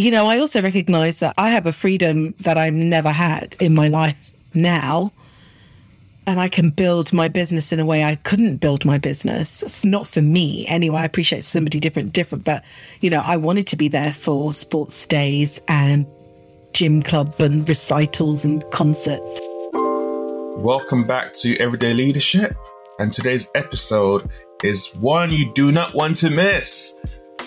you know, I also recognize that I have a freedom that I've never had in my life now. And I can build my business in a way I couldn't build my business. Not for me anyway. I appreciate somebody different, different, but you know, I wanted to be there for sports days and gym club and recitals and concerts. Welcome back to Everyday Leadership. And today's episode is one you do not want to miss.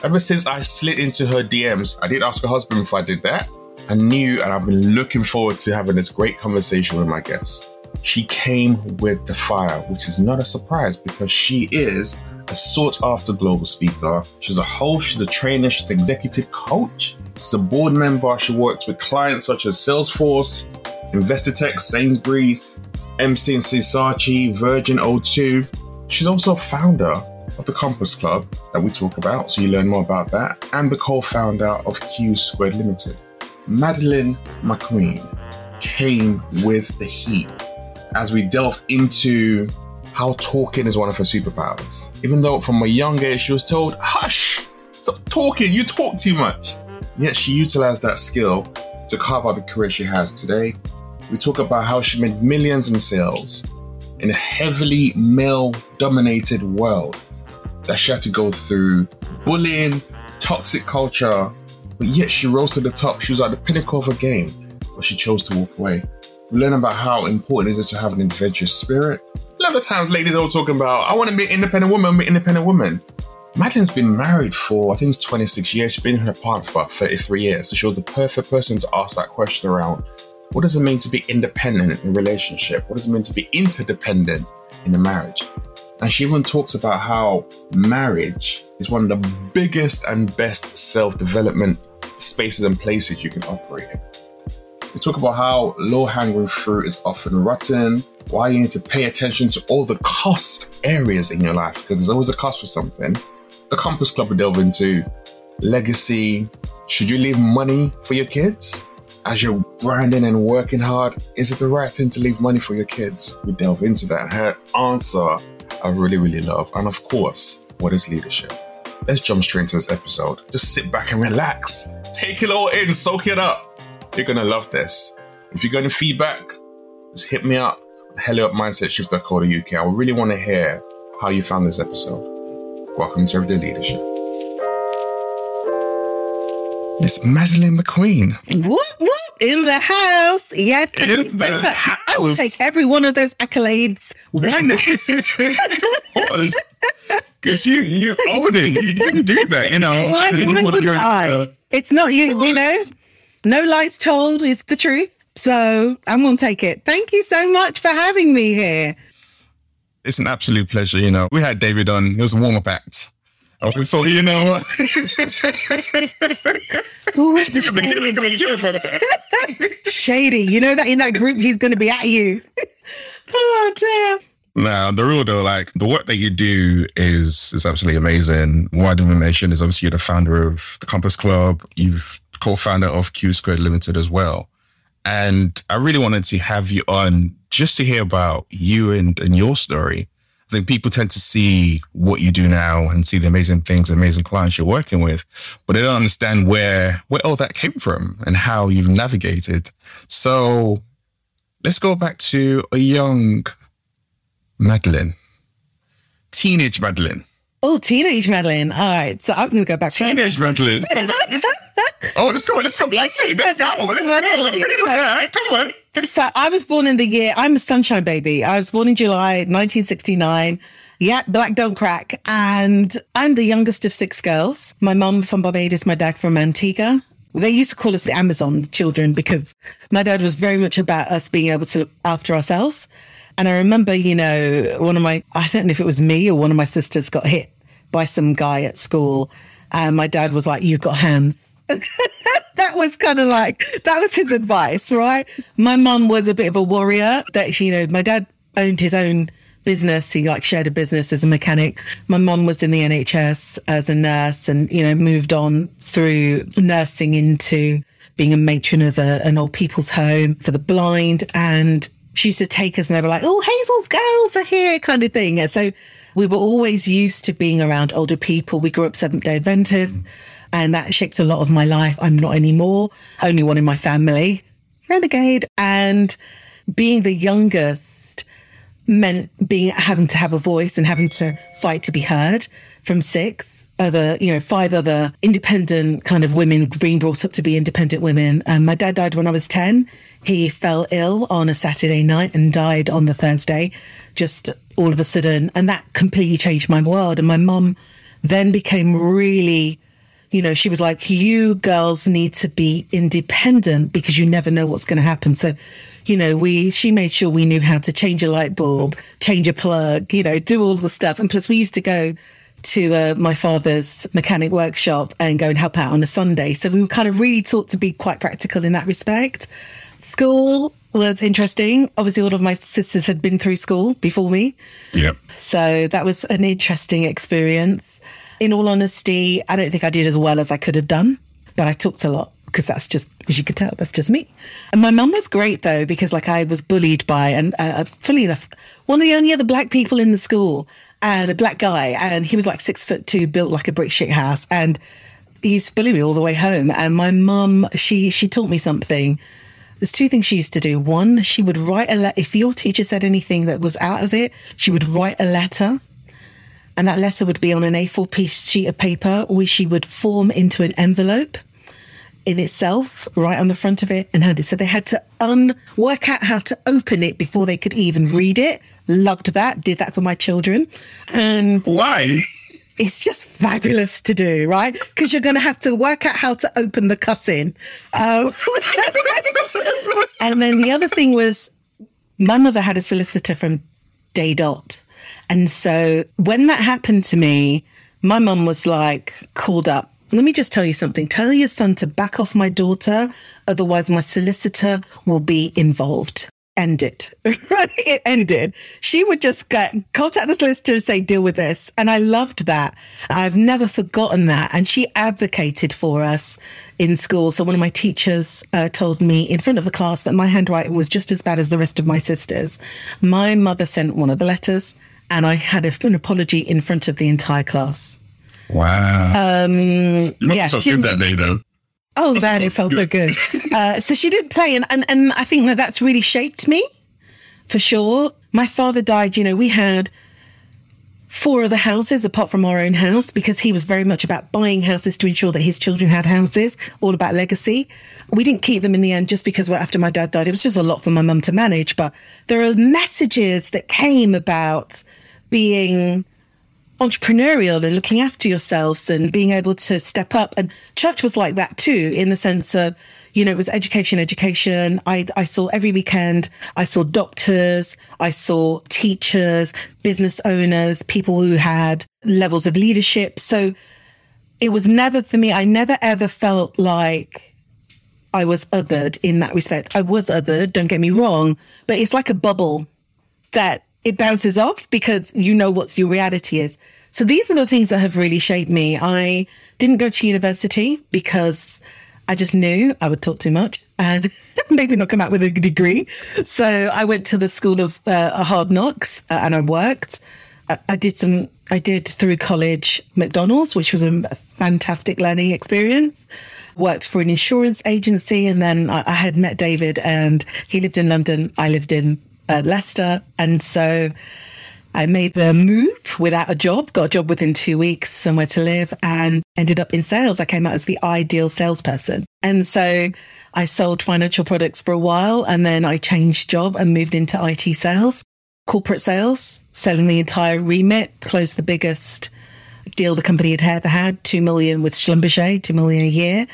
Ever since I slid into her DMs, I did ask her husband if I did that. I knew and I've been looking forward to having this great conversation with my guest. She came with the fire, which is not a surprise because she is a sought after global speaker. She's a host, she's a trainer, she's an executive coach, she's a board member. She works with clients such as Salesforce, Investec, Sainsbury's, MC and Saatchi, Virgin O2. She's also a founder of the Compass Club that we talk about, so you learn more about that, and the co-founder of Q Squared Limited. Madeline McQueen came with the heat as we delve into how talking is one of her superpowers. Even though from a young age she was told, hush, stop talking, you talk too much. Yet she utilized that skill to carve out the career she has today. We talk about how she made millions in sales in a heavily male dominated world that she had to go through bullying, toxic culture, but yet she rose to the top. She was at the pinnacle of her game, but she chose to walk away. We learn about how important it is to have an adventurous spirit. A lot of times, ladies are talking about, I want to be an independent woman, I'm an independent woman. Madeline's been married for, I think it's 26 years. She's been in her partner for about 33 years. So she was the perfect person to ask that question around what does it mean to be independent in a relationship? What does it mean to be interdependent in a marriage? And she even talks about how marriage is one of the biggest and best self development spaces and places you can operate in. We talk about how low hanging fruit is often rotten, why you need to pay attention to all the cost areas in your life, because there's always a cost for something. The Compass Club will delve into legacy. Should you leave money for your kids? As you're grinding and working hard, is it the right thing to leave money for your kids? We delve into that. Her answer, I really, really love. And of course, what is leadership? Let's jump straight into this episode. Just sit back and relax. Take it all in, soak it up. You're going to love this. If you got any feedback, just hit me up. Hello mindset shift.co.uk. I really want to hear how you found this episode. Welcome to Everyday Leadership. Miss Madeline McQueen. Whoop, whoop, in the house. Yes. In the house. Take every one of those accolades. Because you, you own it. You didn't do that, you know. Why, why would go- I? Uh, it's not you, you know. No lies told is the truth. So I'm going to take it. Thank you so much for having me here. It's an absolute pleasure, you know. We had David on. It was a warm up act. I was thought, you know, Shady. You know that in that group, he's going to be at you. oh, damn. Now, the real though, like the work that you do is is absolutely amazing. What I didn't mention is obviously you're the founder of the Compass Club. You've co-founder of Q Squared Limited as well. And I really wanted to have you on just to hear about you and, and your story. People tend to see what you do now and see the amazing things, amazing clients you're working with, but they don't understand where where all that came from and how you've navigated. So let's go back to a young Madeline. Teenage Madeline. Oh, teenage Madeline. All right. So I was going to go back. To Teenage Madeline. oh, let's go. Let's go. Let's see. Let's go. Come on. So I was born in the year, I'm a sunshine baby. I was born in July 1969. Yeah, black don't crack. And I'm the youngest of six girls. My mum from Barbados, my dad from Antigua. They used to call us the Amazon children because my dad was very much about us being able to look after ourselves. And I remember, you know, one of my, I don't know if it was me or one of my sisters got hit by some guy at school. And my dad was like, you've got hands. that was kind of like that was his advice, right? My mum was a bit of a warrior. That you know, my dad owned his own business. He like shared a business as a mechanic. My mum was in the NHS as a nurse, and you know moved on through nursing into being a matron of a, an old people's home for the blind. And she used to take us, and they were like, "Oh, Hazel's girls are here," kind of thing. And so we were always used to being around older people. We grew up Seventh Day Adventist. And that shaped a lot of my life. I'm not anymore, only one in my family, renegade. And being the youngest meant being having to have a voice and having to fight to be heard from six other, you know, five other independent kind of women being brought up to be independent women. Um, my dad died when I was 10. He fell ill on a Saturday night and died on the Thursday, just all of a sudden. And that completely changed my world. And my mum then became really, you know, she was like, you girls need to be independent because you never know what's going to happen. So, you know, we, she made sure we knew how to change a light bulb, change a plug, you know, do all the stuff. And plus we used to go to uh, my father's mechanic workshop and go and help out on a Sunday. So we were kind of really taught to be quite practical in that respect. School was interesting. Obviously, all of my sisters had been through school before me. Yep. So that was an interesting experience. In all honesty, I don't think I did as well as I could have done, but I talked a lot because that's just, as you could tell, that's just me. And my mum was great though, because like I was bullied by, and uh, funny enough, one of the only other black people in the school and a black guy, and he was like six foot two, built like a brick shit house, and he used to bully me all the way home. And my mum, she she taught me something. There's two things she used to do. One, she would write a letter. If your teacher said anything that was out of it, she would write a letter. And that letter would be on an A4 piece sheet of paper, which she would form into an envelope in itself, right on the front of it, and hand it. So they had to un work out how to open it before they could even read it. Loved that. Did that for my children. And why? It's just fabulous to do, right? Because you're going to have to work out how to open the cussing. Um, and then the other thing was my mother had a solicitor from day dot. And so when that happened to me, my mum was like called up let me just tell you something. Tell your son to back off my daughter. Otherwise, my solicitor will be involved. End it. it ended. She would just get contact the solicitor and say, deal with this. And I loved that. I've never forgotten that. And she advocated for us in school. So one of my teachers uh, told me in front of the class that my handwriting was just as bad as the rest of my sisters. My mother sent one of the letters and I had an apology in front of the entire class. Wow. Um, you must yeah, have good that day, though. Oh man, it felt so good. Uh, so she didn't play, and, and and I think that that's really shaped me, for sure. My father died. You know, we had four other houses apart from our own house because he was very much about buying houses to ensure that his children had houses, all about legacy. We didn't keep them in the end just because after my dad died, it was just a lot for my mum to manage. But there are messages that came about being entrepreneurial and looking after yourselves and being able to step up. And church was like that too, in the sense of, you know, it was education, education. I, I saw every weekend, I saw doctors, I saw teachers, business owners, people who had levels of leadership. So it was never for me, I never ever felt like I was othered in that respect. I was othered, don't get me wrong, but it's like a bubble that it bounces off because you know what your reality is. So these are the things that have really shaped me. I didn't go to university because I just knew I would talk too much and maybe not come out with a degree. So I went to the school of uh, hard knocks uh, and I worked. I, I did some, I did through college McDonald's, which was a fantastic learning experience worked for an insurance agency and then I, I, had met David and he lived in London. I lived in uh, Leicester. And so I made the move without a job, got a job within two weeks, somewhere to live, and ended up in sales. I came out as the ideal salesperson. And so I sold financial products for a while and then I changed job and moved into IT sales, corporate sales, selling the entire remit, closed the biggest deal the company had ever had, 2 million with Schlumberger, 2 million a year.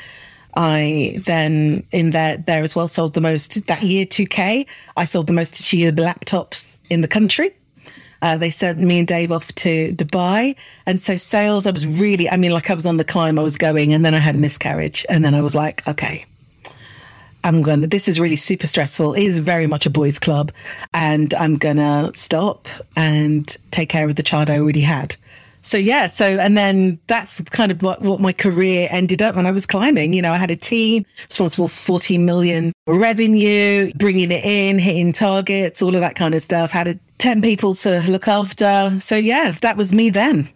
I then in there there as well sold the most that year 2K. I sold the most Toshiba laptops in the country. Uh, they sent me and Dave off to Dubai. And so sales, I was really, I mean, like I was on the climb, I was going, and then I had a miscarriage. And then I was like, okay, I'm going to, this is really super stressful. It is very much a boys' club. And I'm going to stop and take care of the child I already had so yeah, so and then that's kind of what, what my career ended up when I was climbing. You know, I had a team responsible for 14 million revenue, bringing it in, hitting targets, all of that kind of stuff. Had a, 10 people to look after. So yeah, that was me then.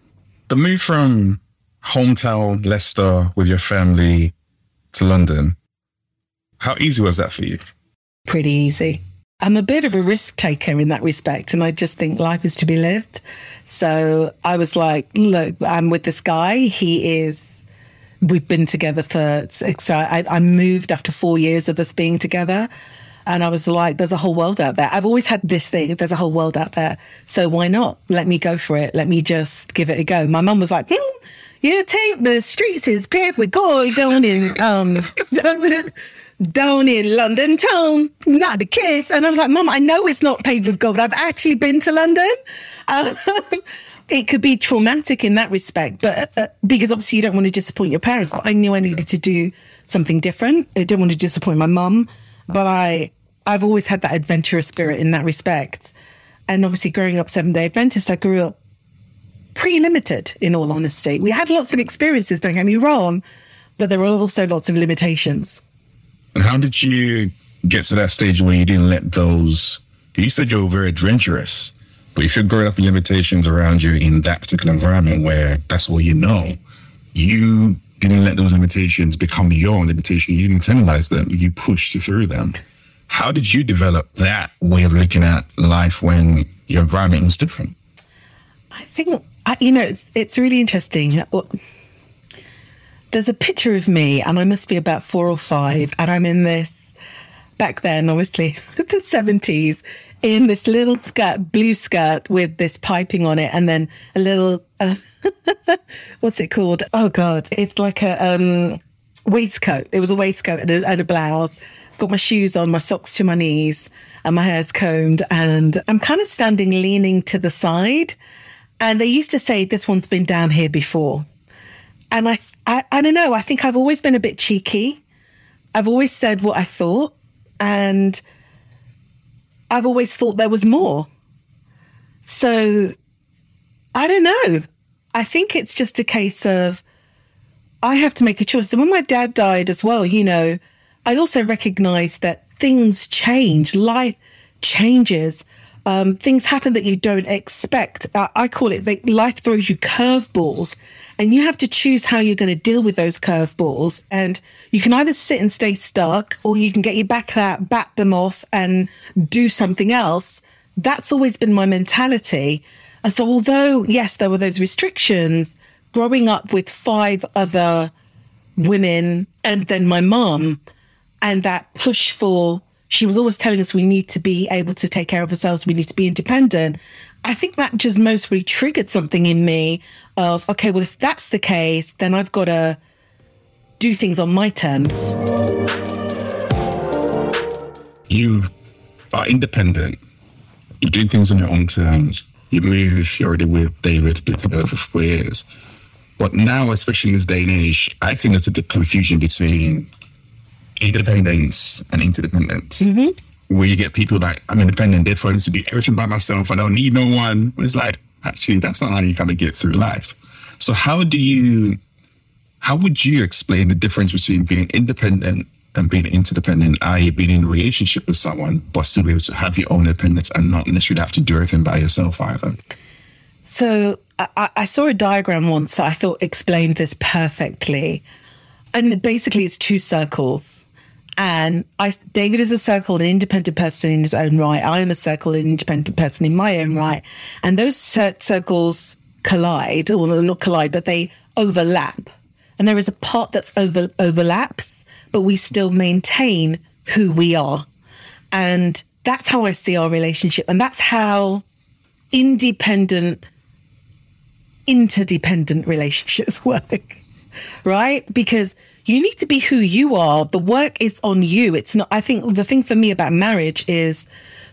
The move from hometown, Leicester, with your family to London. How easy was that for you? Pretty easy. I'm a bit of a risk taker in that respect. And I just think life is to be lived. So I was like, look, I'm with this guy. He is, we've been together for, so I, I moved after four years of us being together. And I was like, there's a whole world out there. I've always had this thing. There's a whole world out there. So why not? Let me go for it. Let me just give it a go. My mum was like, hmm, you take the streets is paved with gold down in, um, down in London town. Not the case. And I was like, Mum, I know it's not paved with gold. I've actually been to London. Um, it could be traumatic in that respect, but uh, because obviously you don't want to disappoint your parents. But I knew I needed to do something different. I didn't want to disappoint my mum, but I, I've always had that adventurous spirit in that respect. And obviously growing up Seventh Day Adventist, I grew up pretty limited in all honesty. We had lots of experiences, don't get me wrong, but there were also lots of limitations. And how did you get to that stage where you didn't let those? You said you were very adventurous, but if you're growing up with limitations around you in that particular environment where that's all you know, you didn't let those limitations become your own limitation. You internalize them. You pushed through them. How did you develop that way of looking at life when your environment was different? I think you know it's, it's really interesting there's a picture of me, and I must be about four or five, and I'm in this back then, obviously, the 70s, in this little skirt, blue skirt with this piping on it, and then a little, uh, what's it called? Oh God, it's like a um, waistcoat. It was a waistcoat and a, and a blouse. Got my shoes on, my socks to my knees, and my hair's combed, and I'm kind of standing leaning to the side. And they used to say, This one's been down here before. And I, I, I don't know. I think I've always been a bit cheeky. I've always said what I thought, and I've always thought there was more. So I don't know. I think it's just a case of I have to make a choice. And when my dad died as well, you know, I also recognized that things change, life changes um, things happen that you don't expect. Uh, I call it life throws you curveballs, and you have to choose how you're going to deal with those curveballs. And you can either sit and stay stuck, or you can get your back out, bat them off, and do something else. That's always been my mentality. And so, although yes, there were those restrictions, growing up with five other women and then my mom, and that push for she was always telling us we need to be able to take care of ourselves. We need to be independent. I think that just mostly triggered something in me of, okay, well, if that's the case, then I've got to do things on my terms. You are independent. You're doing things on your own terms. You move, you're already with David, been together for four years. But now, especially in this day and age, I think there's a confusion between independence and interdependence. Mm-hmm. Where you get people like, I'm independent, therefore I need to do everything by myself. I don't need no one. But it's like, actually, that's not how you kind of get through life. So how do you, how would you explain the difference between being independent and being interdependent, i.e. being in a relationship with someone, but still be able to have your own independence and not necessarily have to do everything by yourself either? So I, I saw a diagram once that I thought explained this perfectly. And basically it's two circles and I, David is a circle, an independent person in his own right. I am a circle, an independent person in my own right. And those circles collide, or not collide, but they overlap. And there is a part that's over, overlaps, but we still maintain who we are. And that's how I see our relationship. And that's how independent, interdependent relationships work, right? Because you need to be who you are. The work is on you. It's not, I think the thing for me about marriage is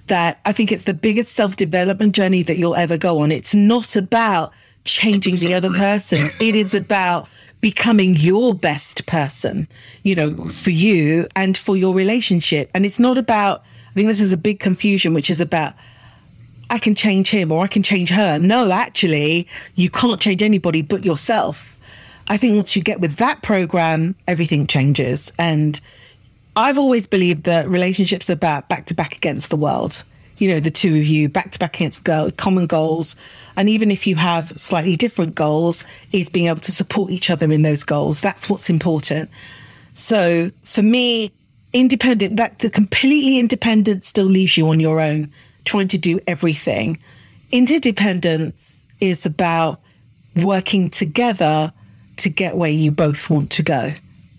that I think it's the biggest self development journey that you'll ever go on. It's not about changing the other person. It is about becoming your best person, you know, for you and for your relationship. And it's not about, I think this is a big confusion, which is about, I can change him or I can change her. No, actually, you can't change anybody but yourself. I think once you get with that program, everything changes. And I've always believed that relationships are about back to back against the world. you know, the two of you back to back against go- common goals. And even if you have slightly different goals, is being able to support each other in those goals. That's what's important. So for me, independent, that the completely independent still leaves you on your own, trying to do everything. Interdependence is about working together to get where you both want to go.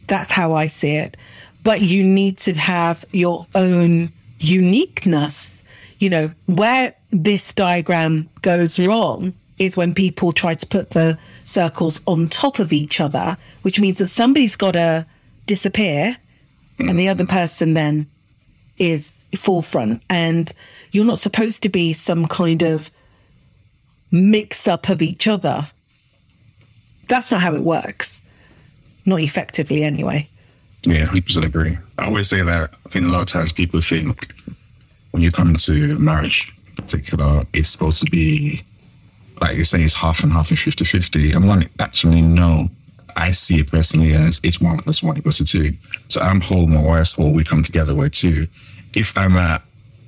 That's how I see it. But you need to have your own uniqueness you know, where this diagram goes wrong is when people try to put the circles on top of each other, which means that somebody's got to disappear and the other person then is forefront. And you're not supposed to be some kind of mix up of each other. That's not how it works. Not effectively, anyway. Yeah, 100% agree. I always say that I think a lot of times people think when you come into marriage, in particular, it's supposed to be like you say, it's half and half and 50 50. I'm like, actually, no. I see it personally as it's one plus one equals to two. So I'm whole, my wife's whole, we come together, we're two. If I'm at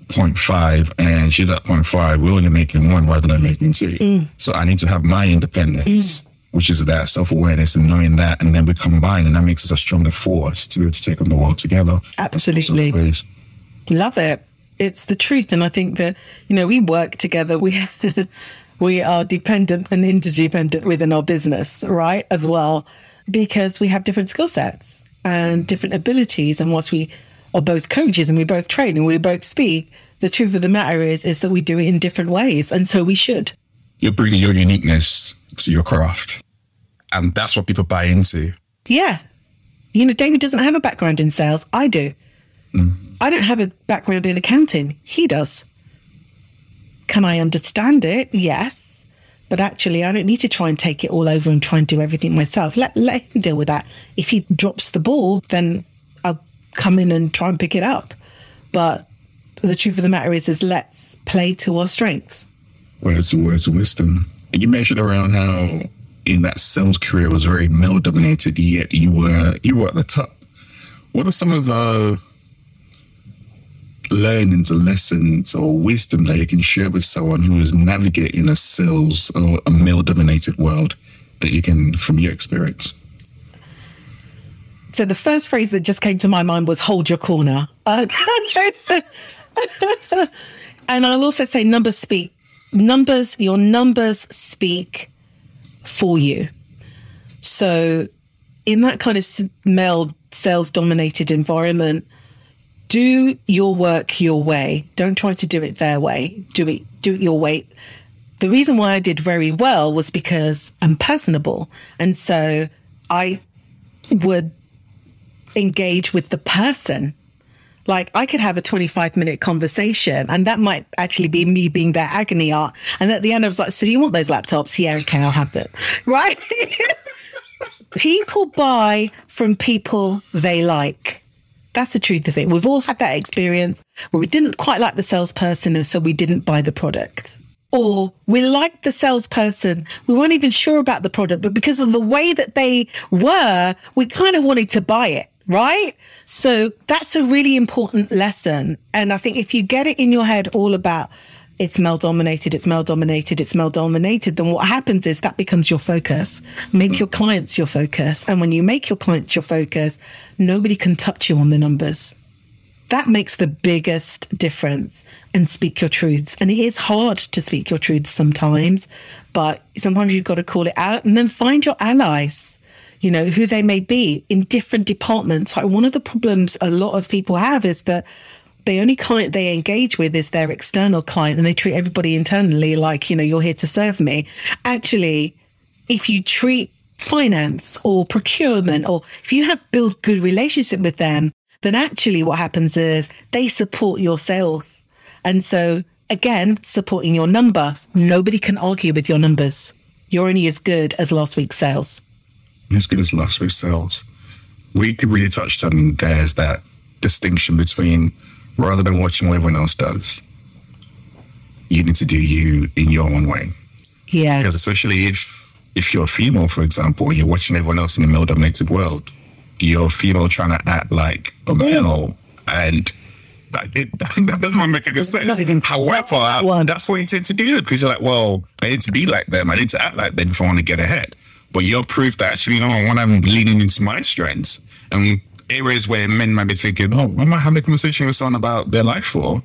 0.5 and she's at 0.5, we're only making one rather than making two. Mm. So I need to have my independence, mm. Which is that self awareness and knowing that. And then we combine, and that makes us a stronger force to be able to take on the world together. Absolutely. Love it it's the truth. And I think that, you know, we work together. We, we are dependent and interdependent within our business, right? As well, because we have different skill sets and different abilities. And whilst we are both coaches and we both train and we both speak, the truth of the matter is, is that we do it in different ways. And so we should. You're bringing your uniqueness to your craft. And that's what people buy into. Yeah. You know, David doesn't have a background in sales. I do. Mm. I don't have a background in accounting. He does. Can I understand it? Yes. But actually, I don't need to try and take it all over and try and do everything myself. Let, let him deal with that. If he drops the ball, then I'll come in and try and pick it up. But the truth of the matter is, is let's play to our strengths. Words and words of wisdom. You mentioned around how in that sales career was very male dominated, yet you were you were at the top. What are some of the learnings or lessons or wisdom that you can share with someone who is navigating a sales or a male dominated world that you can from your experience? So the first phrase that just came to my mind was hold your corner. Uh, and I'll also say numbers speak. Numbers, your numbers speak for you. So in that kind of male sales dominated environment, do your work your way. Don't try to do it their way. Do it, do it your way. The reason why I did very well was because I'm personable. And so I would engage with the person. Like I could have a 25 minute conversation and that might actually be me being their agony aunt. And at the end I was like, so do you want those laptops? Yeah, okay, I'll have them. Right? people buy from people they like. That's the truth of it. We've all had that experience where we didn't quite like the salesperson, and so we didn't buy the product. Or we liked the salesperson. We weren't even sure about the product, but because of the way that they were, we kind of wanted to buy it. Right. So that's a really important lesson. And I think if you get it in your head all about it's male dominated, it's male dominated, it's male dominated, then what happens is that becomes your focus. Make hmm. your clients your focus. And when you make your clients your focus, nobody can touch you on the numbers. That makes the biggest difference and speak your truths. And it is hard to speak your truths sometimes, but sometimes you've got to call it out and then find your allies you know, who they may be in different departments. Like one of the problems a lot of people have is that the only client they engage with is their external client and they treat everybody internally like, you know, you're here to serve me. Actually, if you treat finance or procurement or if you have built good relationship with them, then actually what happens is they support your sales. And so again, supporting your number, nobody can argue with your numbers. You're only as good as last week's sales. As good as last week's sales. We really touched on there's that distinction between rather than watching what everyone else does. You need to do you in your own way. Yeah. Because especially if if you're a female, for example, and you're watching everyone else in a male dominated world, you're a female trying to act like a male and that, it, that doesn't make any sense. Not even However, one. that's what you tend to do because you're like, well, I need to be like them. I need to act like them if I want to get ahead. But you're proof that actually, oh, no, when I'm leaning into my strengths and areas where men might be thinking, oh, I might have a conversation with someone about their life for.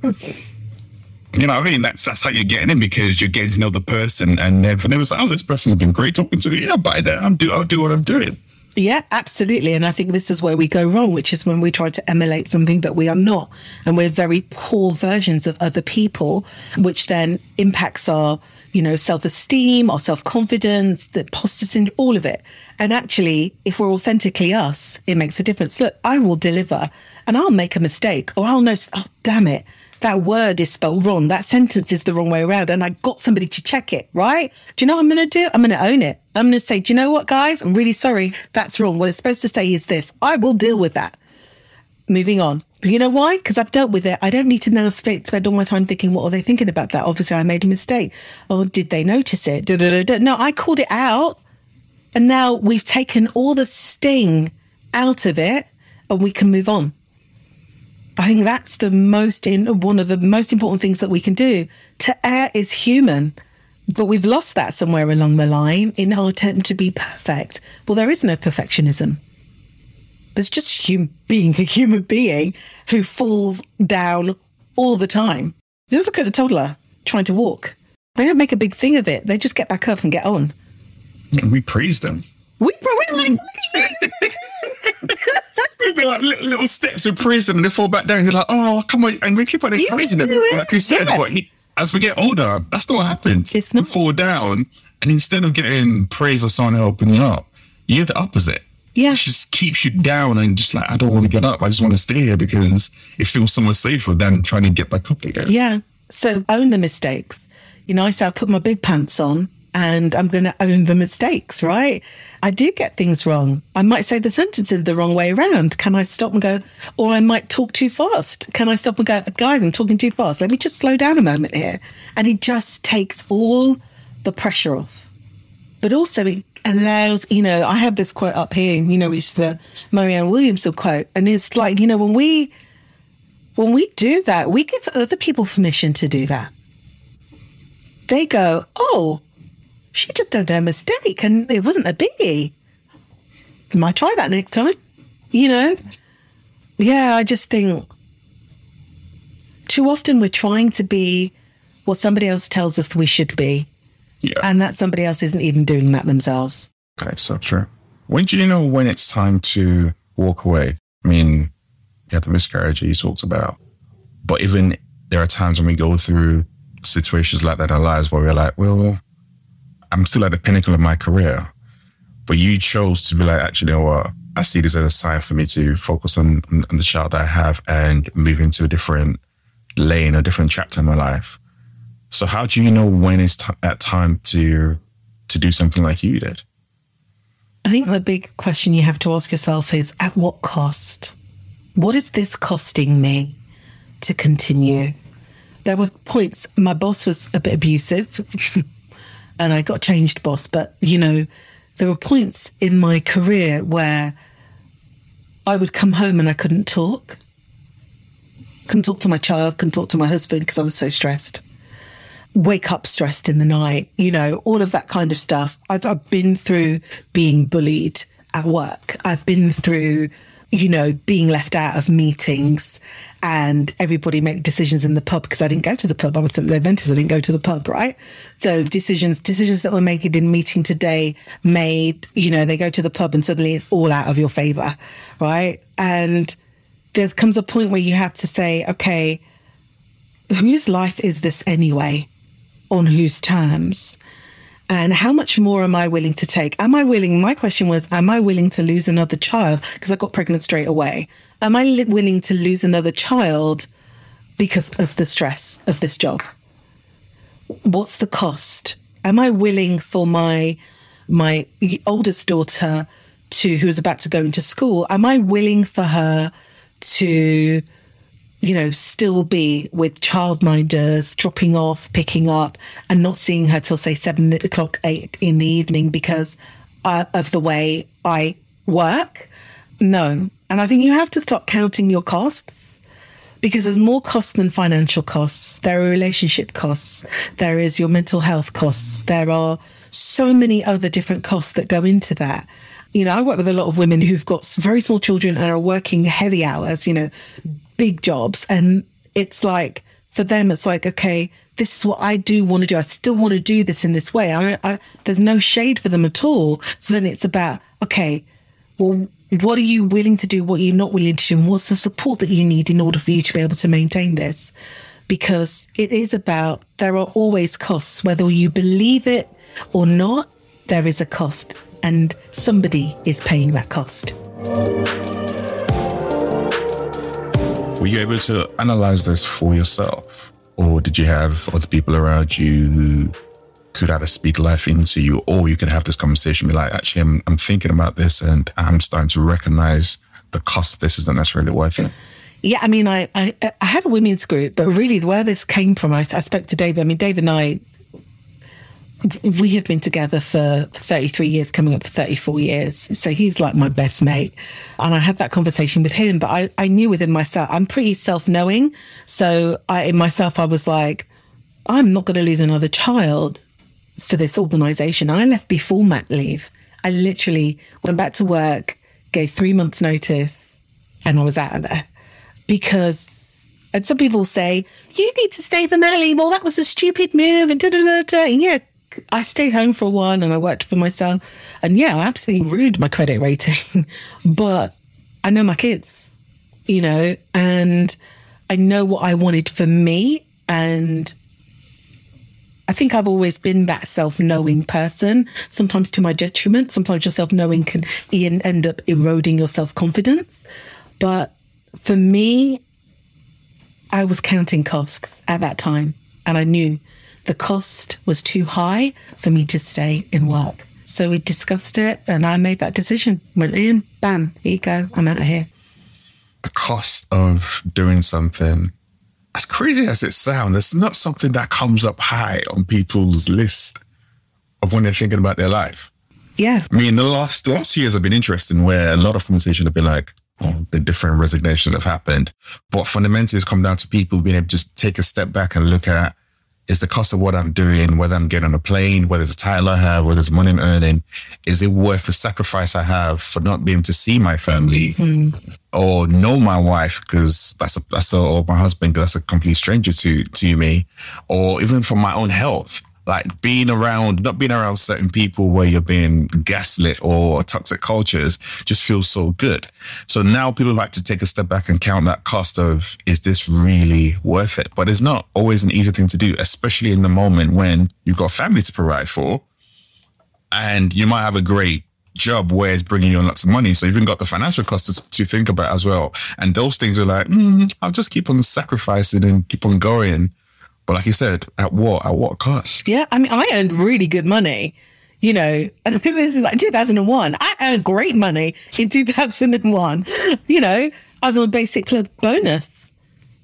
You know what I mean? That's that's how you're getting in because you're getting to know the person and they've, and they was like, oh, this person's been great talking to me. Yeah, by that, I'm do I'll do what I'm doing. Yeah, absolutely. And I think this is where we go wrong, which is when we try to emulate something that we are not. And we're very poor versions of other people, which then impacts our, you know, self esteem, our self confidence, the imposter syndrome, all of it. And actually, if we're authentically us, it makes a difference. Look, I will deliver and I'll make a mistake or I'll notice, oh, damn it. That word is spelled wrong. That sentence is the wrong way around. And I got somebody to check it, right? Do you know what I'm going to do? I'm going to own it. I'm going to say, do you know what, guys? I'm really sorry. That's wrong. What it's supposed to say is this. I will deal with that. Moving on. But you know why? Because I've dealt with it. I don't need to now spend, all my time thinking, what are they thinking about that? Obviously, I made a mistake. Oh, did they notice it? Da-da-da-da. No, I called it out. And now we've taken all the sting out of it and we can move on. I think that's the most in one of the most important things that we can do. To err is human, but we've lost that somewhere along the line in our attempt to be perfect. Well, there is no perfectionism. There's just hum- being a human being who falls down all the time. Just look at the toddler trying to walk. They don't make a big thing of it. They just get back up and get on. And we praise them. We probably like, They're like little, steps of prison and they fall back down. You're like, oh, come on. And we keep on encouraging them. Like you said, Yeah. but he, as we get older, that's not what happens. It's You not. fall down and instead of getting praise or someone helping you up, you're the opposite. Yeah. It just keeps you down and just like, I don't want to get up. I just want to stay here because it feels so much safer than trying to get back up again. Yeah. So own the mistakes. You know, I say I put my big pants on and I'm going to own the mistakes, right? I do get things wrong. I might say the sentence in the wrong way around. Can I stop and go, or I might talk too fast? Can I stop and go, guys, I'm talking too fast. Let me just slow down a moment here. And it just takes all the pressure off. But also it allows, you know, I have this quote up here, you know, which is the Marianne Williamson quote. And it's like, you know, when we, when we do that, we give other people permission to do that. They go, oh, she just done a mistake and it wasn't a biggie. Might try that next time. You know? Yeah, I just think too often we're trying to be what somebody else tells us we should be, Yeah. and that somebody else isn't even doing that themselves. That's so true. When do you know when it's time to walk away? I mean, yeah, the miscarriage that you talked about, but even there are times when we go through situations like that in our lives where we're like, well, I'm still at the pinnacle of my career, but you chose to be like, actually, you know what? I see this as a sign for me to focus on, on the child that I have and move into a different lane, a different chapter in my life. So how do you know when it's t- at time to to do something like you did? I think the big question you have to ask yourself is at what cost? What is this costing me to continue? There were points, my boss was a bit abusive and I got changed boss, but you know, there were points in my career where I would come home and I couldn't talk. Couldn't talk to my child, couldn't talk to my husband because I was so stressed wake up stressed in the night, you know, all of that kind of stuff. I've, I've been through being bullied at work. I've been through, you know, being left out of meetings and everybody make decisions in the pub because I didn't go to the pub. I was at the Ventus. I didn't go to the pub, right? So decisions, decisions that were made in meeting today made, you know, they go to the pub and suddenly it's all out of your favor, right? And there comes a point where you have to say, okay, whose life is this anyway? On whose terms? And how much more am I willing to take? Am I willing? My question was, am I willing to lose another child? Because I got pregnant straight away. Am I li- willing to lose another child because of the stress of this job? What's the cost? Am I willing for my my oldest daughter to who's about to go into school? Am I willing for her to you know, still be with childminders, dropping off, picking up, and not seeing her till say seven o'clock, eight in the evening because uh, of the way I work. No. And I think you have to stop counting your costs because there's more costs than financial costs. There are relationship costs. There is your mental health costs. There are so many other different costs that go into that. You know, I work with a lot of women who've got very small children and are working heavy hours, you know, big jobs. And it's like, for them, it's like, okay, this is what I do want to do. I still want to do this in this way. I, I, there's no shade for them at all. So then it's about, okay, well, what are you willing to do? What you're not willing to do? And what's the support that you need in order for you to be able to maintain this? Because it is about, there are always costs, whether you believe it or not, there is a cost and somebody is paying that cost. Were you able to analyze this for yourself? Or did you have other people around you who could either speak life into you or you could have this conversation be like, actually, I'm, I'm thinking about this and I'm starting to recognize the cost of this isn't necessarily worth it? Yeah, I mean, I, I, I have a women's group, but really where this came from, I, I spoke to David. I mean, David and I we have been together for 33 years, coming up for 34 years. So he's like my best mate. And I had that conversation with him, but I, I knew within myself, I'm pretty self knowing. So I, in myself, I was like, I'm not going to lose another child for this organization. I left before mat leave. I literally went back to work, gave three months notice and I was out of there because and some people say, you need to stay for leave. Well, that was a stupid move. And da da da da. And yeah, I stayed home for a while and I worked for myself. And yeah, I absolutely ruined my credit rating, but I know my kids, you know, and I know what I wanted for me. And I think I've always been that self knowing person, sometimes to my detriment. Sometimes your self knowing can end up eroding your self confidence. But for me, I was counting costs at that time and I knew the cost was too high for me to stay in work. So we discussed it and I made that decision. Went in, bam, here you go. I'm out of here. The cost of doing something, as crazy as it sounds, it's not something that comes up high on people's list of when they're thinking about their life. Yeah. I mean, the last, the last years have been interesting where a lot of conversation have been like, oh, the different resignations have happened. But fundamentally, it's come down to people being able to just take a step back and look at is the cost of what I'm doing, whether I'm getting on a plane, whether it's a title I have, whether it's money I'm earning, is it worth the sacrifice I have for not being able to see my family mm. or know my wife because that's a, that's a, or my husband because that's a complete stranger to to me, or even for my own health like being around, not being around certain people where you're being gaslit or toxic cultures just feels so good. So now people like to take a step back and count that cost of, is this really worth it? But it's not always an easy thing to do, especially in the moment when you've got family to provide for and you might have a great job where it's bringing you lots of money. So you've even got the financial costs to, to think about as well. And those things are like, mm, I'll just keep on sacrificing and keep on going but like you said, at what at what cost? Yeah, I mean, I earned really good money. You know, and this is like 2001. I earned great money in 2001. You know, I was on a basic plus bonus,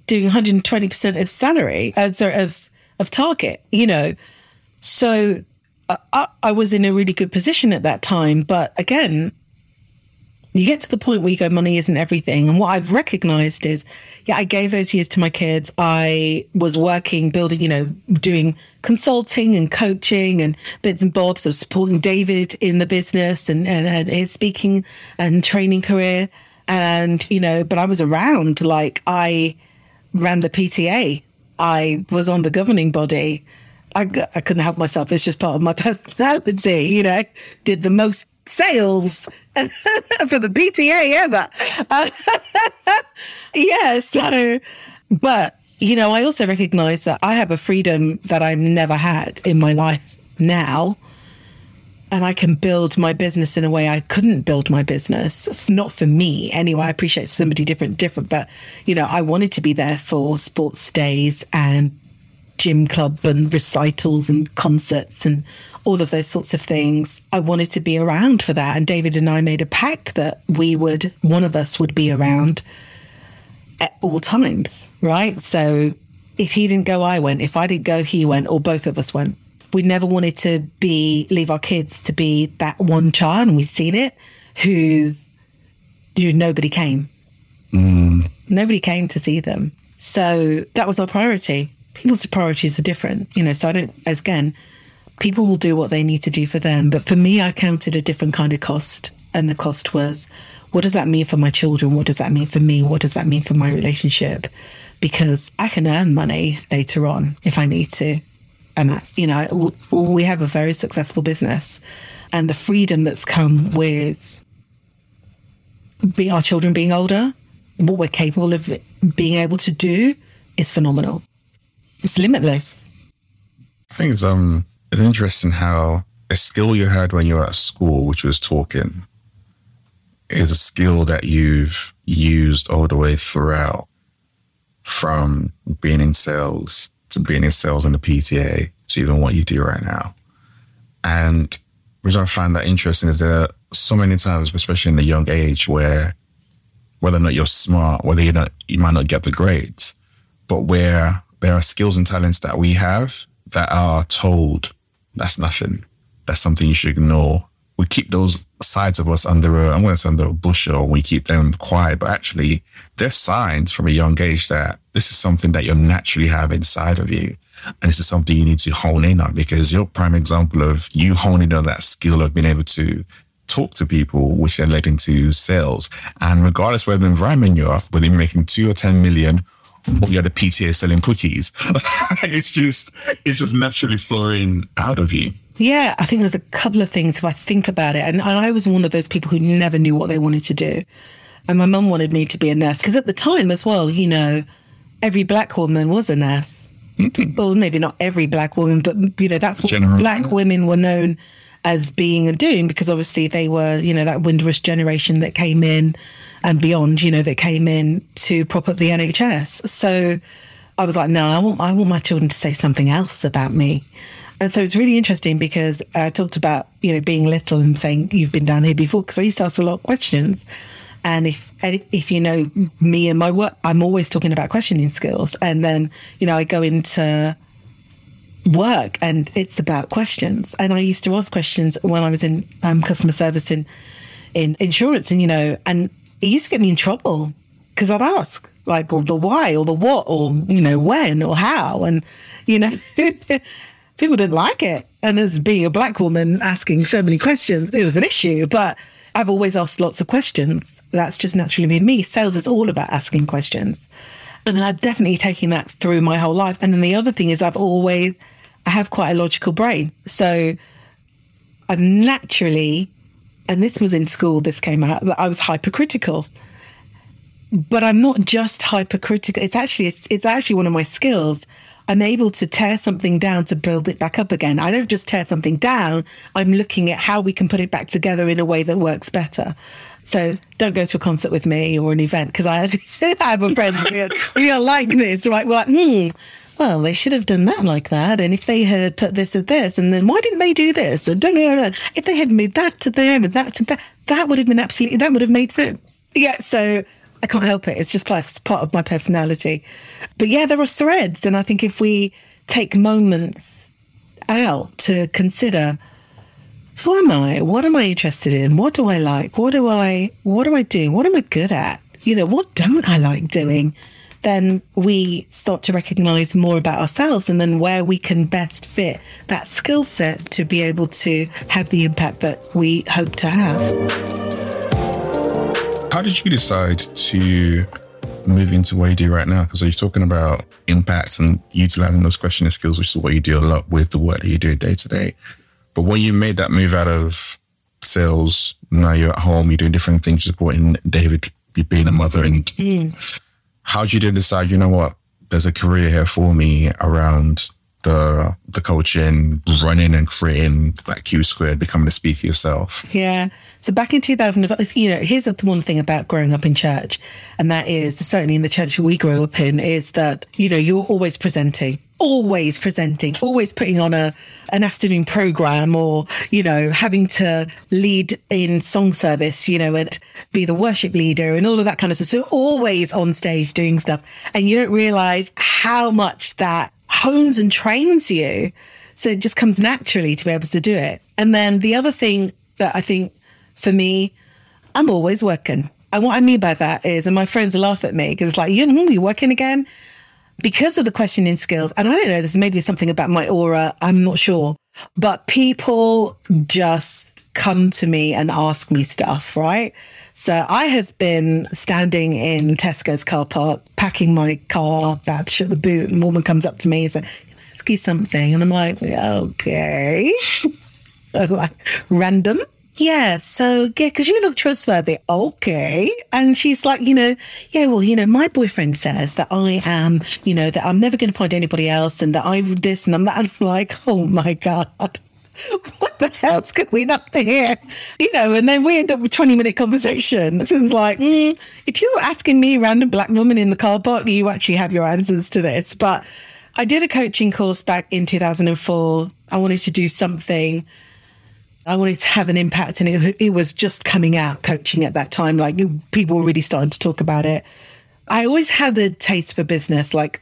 doing 120% of salary, uh, sorry, of of target. You know, so uh, I, I was in a really good position at that time. But again, you get to the point where you go, money isn't everything. And what I've recognized is, yeah, I gave those years to my kids. I was working, building, you know, doing consulting and coaching and bits and bobs of supporting David in the business and, and, and his speaking and training career. And, you know, but I was around, like I ran the PTA. I was on the governing body. I, I couldn't help myself. It's just part of my personality, you know, did the most sales for the PTA ever. Uh, yeah, so, but, you know, I also recognize that I have a freedom that I've never had in my life now. And I can build my business in a way I couldn't build my business. Not for me anyway. I appreciate somebody different, different, but you know, I wanted to be there for sports days and gym club and recitals and concerts and all of those sorts of things. I wanted to be around for that. And David and I made a pact that we would, one of us would be around at all times, right? So if he didn't go, I went. If I didn't go, he went, or both of us went. We never wanted to be, leave our kids to be that one child, and we've seen it, who's, who nobody came. Mm. Nobody came to see them So that was our priority. People's priorities are different, you know. So I don't, as again, people will do what they need to do for them. But for me, I counted a different kind of cost. And the cost was, what does that mean for my children? What does that mean for me? What does that mean for my relationship? Because I can earn money later on if I need to. And, you know, we have a very successful business and the freedom that's come with be our children being older, what we're capable of being able to do is phenomenal. It's limitless. I think it's um it's interesting how a skill you had when you were at school, which was talking, is a skill that you've used all the way throughout from being in sales to being in sales in the PTA to even what you do right now. And the reason I find that interesting is there so many times, especially in a young age, where whether or not you're smart, whether you not you might not get the grades, but where there are skills and talents that we have that are told that's nothing. That's something you should ignore. We keep those sides of us under a, I'm going to say under a bushel. We keep them quiet, but actually, there's signs from a young age that this is something that you naturally have inside of you. And this is something you need to hone in on because you're prime example of you honing on that skill of being able to talk to people, which then led into sales. And regardless whether the environment you're off, whether you're making two or 10 million, or you're the PTA selling cookies, it's just, it's just naturally flowing out of you. Yeah, I think there's a couple of things if I think about it. And, and I was one of those people who never knew what they wanted to do. And my mum wanted me to be a nurse because at the time as well, you know, every black woman was a nurse. Mm-hmm. well, maybe not every black woman, but you know, that's what General. black women were known as being and doing because obviously they were, you know, that Windrush generation that came in and beyond, you know, that came in to prop up the NHS. So I was like, no, I want, I want my children to say something else about me. And so it's really interesting because I talked about, you know, being little and saying you've been down here before because I used to ask a lot of questions. And if if you know me and my work, I'm always talking about questioning skills. And then, you know, I go into work and it's about questions. And I used to ask questions when I was in um, customer service in, in insurance and, you know, and it used to get me in trouble because I'd ask like, or the why or the what or, you know, when or how. And, you know, people didn't like it. And as being a black woman asking so many questions, it was an issue. But I've always asked lots of questions. That's just naturally been me. Sales is all about asking questions. And I've definitely taken that through my whole life. And then the other thing is I've always I have quite a logical brain. So I'm naturally, and this was in school, this came out, that I was hypercritical. But I'm not just hypercritical. It's actually, it's, it's actually one of my skills. I'm able to tear something down to build it back up again. I don't just tear something down. I'm looking at how we can put it back together in a way that works better. So don't go to a concert with me or an event because I, I have a friend we are like this, right? We're like, hmm, well, they should have done that like that. And if they had put this as this, and then why didn't they do this? And if they had moved that to there and that to that, that would have been absolutely, that would have made sense. Yeah. So I can't help it. It's just part of my personality. But yeah, there are threads. And I think if we take moments out to consider, who am I? What am I interested in? What do I like? What do I, what do I do? What am I good at? You know, what don't I like doing? Then we start to recognize more about ourselves and then where we can best fit that skill set to be able to have the impact that we hope to have. How did you decide to move into what you do right now? Because you're talking about impact and utilizing those questioning skills, which is what you do a lot with the work that you do day to day. But when you made that move out of sales, now you're at home, you're doing different things, supporting David you being a mother and mm how did you decide, you know what, there's a career here for me around the the coaching, running and creating like Q squared, becoming a speaker yourself? Yeah. So back in 2000, you know, here's the one thing about growing up in church, and that is certainly in the church we grew up in, is that you know you're always presenting always presenting, always putting on a an afternoon program or, you know, having to lead in song service, you know, and be the worship leader and all of that kind of stuff. So always on stage doing stuff. And you don't realize how much that hones and trains you. So it just comes naturally to be able to do it. And then the other thing that I think for me, I'm always working. And what I mean by that is, and my friends laugh at me because it's like, you, mm, you working again? Because of the questioning skills. And I don't know, there's maybe something about my aura. I'm not sure. But people just come to me and ask me stuff, right? So I have been standing in Tesco's car park, packing my car, that shut the boot, and woman comes up to me and says, Can I ask you something? And I'm like, okay. like, random. Yeah, so yeah, because you look trustworthy. Okay. And she's like, you know, yeah, well, you know, my boyfriend says that I am, you know, that I'm never going to find anybody else and that I this and I'm that. I'm like, oh my God what the hell's going on here? You know, and then we end up with 20 minute conversation. It's like, mm, if you're asking me, random black woman in the car park, you actually have your answers to this. But I did a coaching course back in 2004. I wanted to do something. I wanted to have an impact, and it, it was just coming out coaching at that time. Like people were really starting to talk about it. I always had a taste for business. Like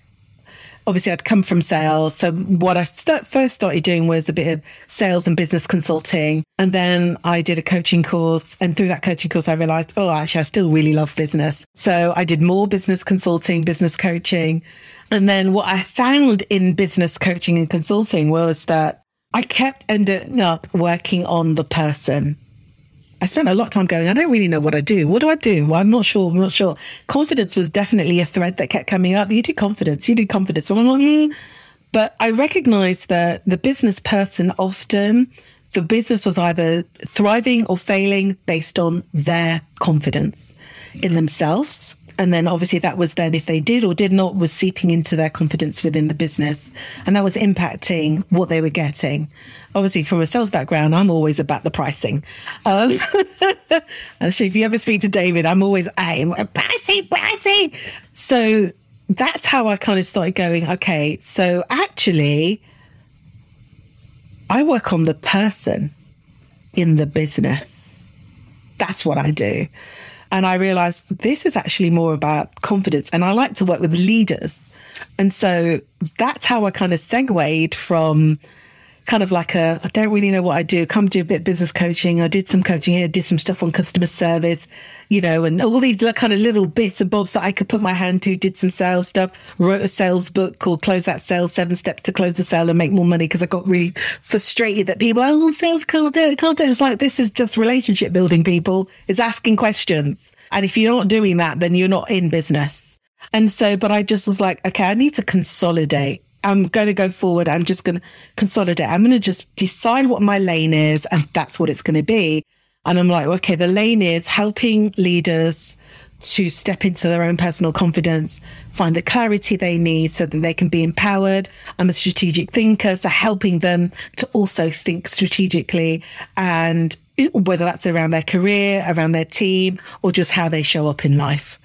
obviously I'd come from sales. So what I st- first started doing was a bit of sales and business consulting. And then I did a coaching course. And through that coaching course, I realized, oh, actually, I still really love business. So I did more business consulting, business coaching. And then what I found in business coaching and consulting was that I kept ending up working on the person I spent a lot of time going, I don't really know what I do. What do I do? Well, I'm not sure. I'm not sure. Confidence was definitely a thread that kept coming up. You do confidence, you do confidence. So I'm like, mm. But I recognized that the business person often, the business was either thriving or failing based on their confidence in themselves and then obviously that was then if they did or did not was seeping into their confidence within the business. And that was impacting what they were getting. Obviously from a sales background i'm always about the pricing. Um, so if you ever speak to david i'm always aim pricing pricing so that's how i kind of started going okay so actually i work on the person in the business. That's what i do and I realized this is actually more about confidence. And I like to work with leaders. And so that's how I kind of segued from kind of like a, I don't really know what I do. Come do a bit of business coaching. I did some coaching here, did some stuff on customer service, you know, and all these kind of little bits and bobs that I could put my hand to, did some sales stuff, wrote a sales book called Close That Sale, Seven Steps to Close the Sale and Make More Money. Cause I got really frustrated that people, oh, sales can't do it, can't do it. It's like, this is just relationship building people. It's asking questions. And if you're not doing that, then you're not in business. And so, but I just was like, okay, I need to consolidate I'm going to go forward. I'm just going to consolidate. I'm going to just decide what my lane is, and that's what it's going to be. And I'm like, okay, the lane is helping leaders to step into their own personal confidence, find the clarity they need so that they can be empowered. I'm a strategic thinker, so helping them to also think strategically and whether that's around their career, around their team, or just how they show up in life.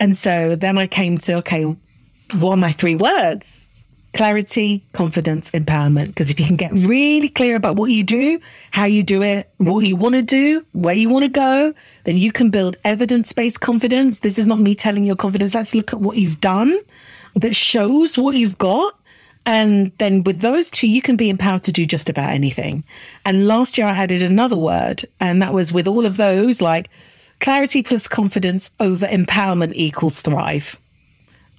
And so then I came to, okay, what are my three words? Clarity, confidence, empowerment. Because if you can get really clear about what you do, how you do it, what you want to do, where you want to go, then you can build evidence based confidence. This is not me telling your confidence. Let's look at what you've done that shows what you've got. And then with those two, you can be empowered to do just about anything. And last year I added another word, and that was with all of those like clarity plus confidence over empowerment equals thrive.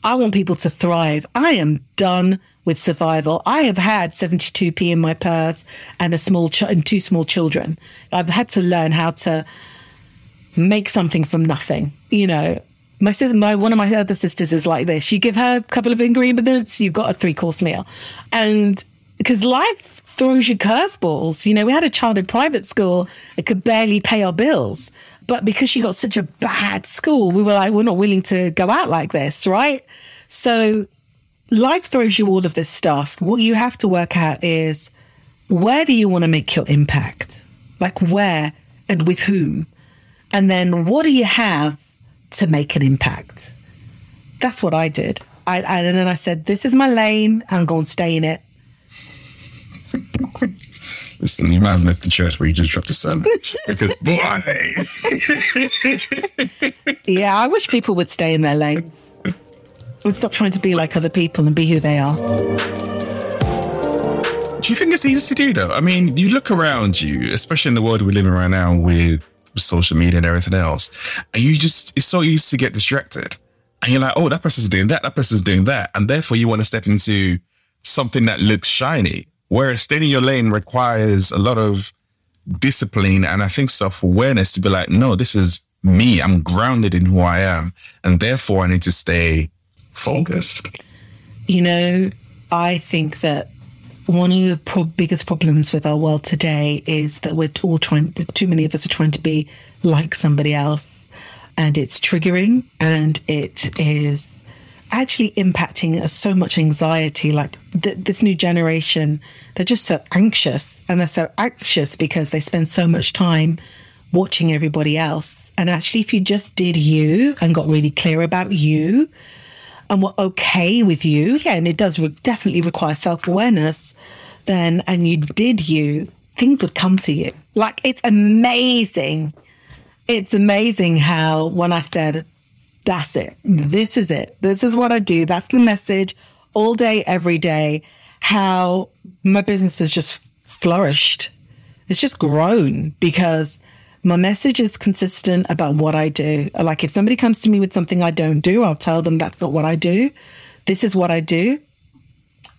I want people to thrive. I am done with survival. I have had 72p in my purse and a small ch- and two small children. I've had to learn how to make something from nothing. You know, my sister, my one of my other sisters is like this. You give her a couple of ingredients, you've got a three course meal, and because life throws you curveballs. You know, we had a child in private school that could barely pay our bills. But because she got such a bad school, we were like, we're not willing to go out like this, right? So life throws you all of this stuff. What you have to work out is where do you want to make your impact? Like where and with whom? And then what do you have to make an impact? That's what I did. I, and then I said, this is my lane. I'm going to stay in it. Listen, you might have left the church where you just dropped a sermon. because, boy. yeah, I wish people would stay in their lanes. Would stop trying to be like other people and be who they are. Do you think it's easy to do, though? I mean, you look around you, especially in the world we live in right now with social media and everything else. And you just, it's so easy to get distracted. And you're like, oh, that person's doing that, that person's doing that. And therefore you want to step into something that looks shiny. Whereas staying in your lane requires a lot of discipline and I think self awareness to be like, no, this is me. I'm grounded in who I am. And therefore I need to stay focused. You know, I think that one of the pro- biggest problems with our world today is that we're all trying, too many of us are trying to be like somebody else. And it's triggering and it is actually impacting us so much anxiety. Like th- this new generation, they're just so anxious and they're so anxious because they spend so much time watching everybody else. And actually, if you just did you and got really clear about you, and were okay with you, yeah, and it does re- definitely require self awareness, then, and you did you, things would come to you. Like it's amazing. It's amazing how when I said, that's it, this is it, this is what I do, that's the message all day, every day, how my business has just flourished. It's just grown because my message is consistent about what I do. Like if somebody comes to me with something I don't do, I'll tell them that's not what I do. This is what I do.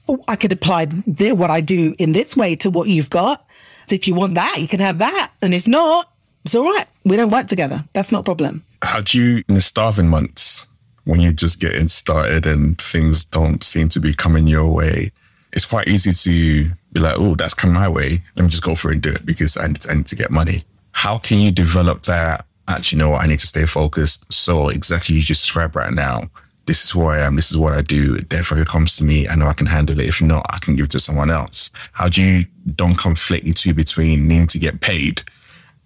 Oh, I could apply the, what I do in this way to what you've got. So if you want that, you can have that. And if not, it's all right. We don't work together. That's not a problem. How do you, in the starving months, when you're just getting started and things don't seem to be coming your way, it's quite easy to be like, oh, that's come my way. Let me just go for it and do it because I need, I need to get money how can you develop that? Actually, know what? I need to stay focused. So exactly you just described right now. This is who I am. This is what I do. Therefore, if it comes to me, I know I can handle it. If not, I can give it to someone else. How do you don't conflict the two between needing to get paid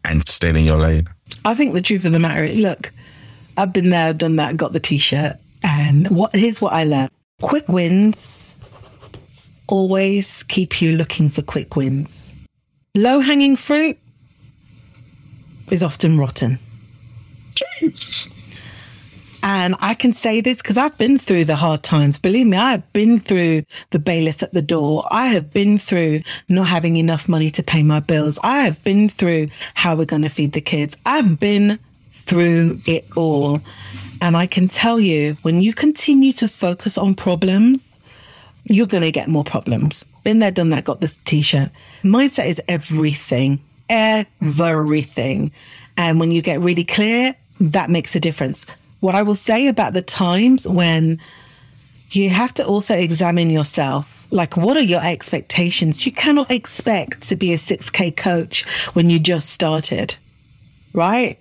and staying in your lane? I think the truth of the matter is, look, I've been there, done that, got the t-shirt, and what here's what I learned: quick wins always keep you looking for quick wins. Low hanging fruit is often rotten. And I can say this because I've been through the hard times. Believe me, I have been through the bailiff at the door. I have been through not having enough money to pay my bills. I have been through how we're going to feed the kids. I've been through it all. And I can tell you, when you continue to focus on problems, you're going to get more problems. Been there, done that, got the t shirt. Mindset is everything everything. And when you get really clear, that makes a difference. What I will say about the times when you have to also examine yourself. Like, what are your expectations? You cannot expect to be a 6K coach when you just started, right?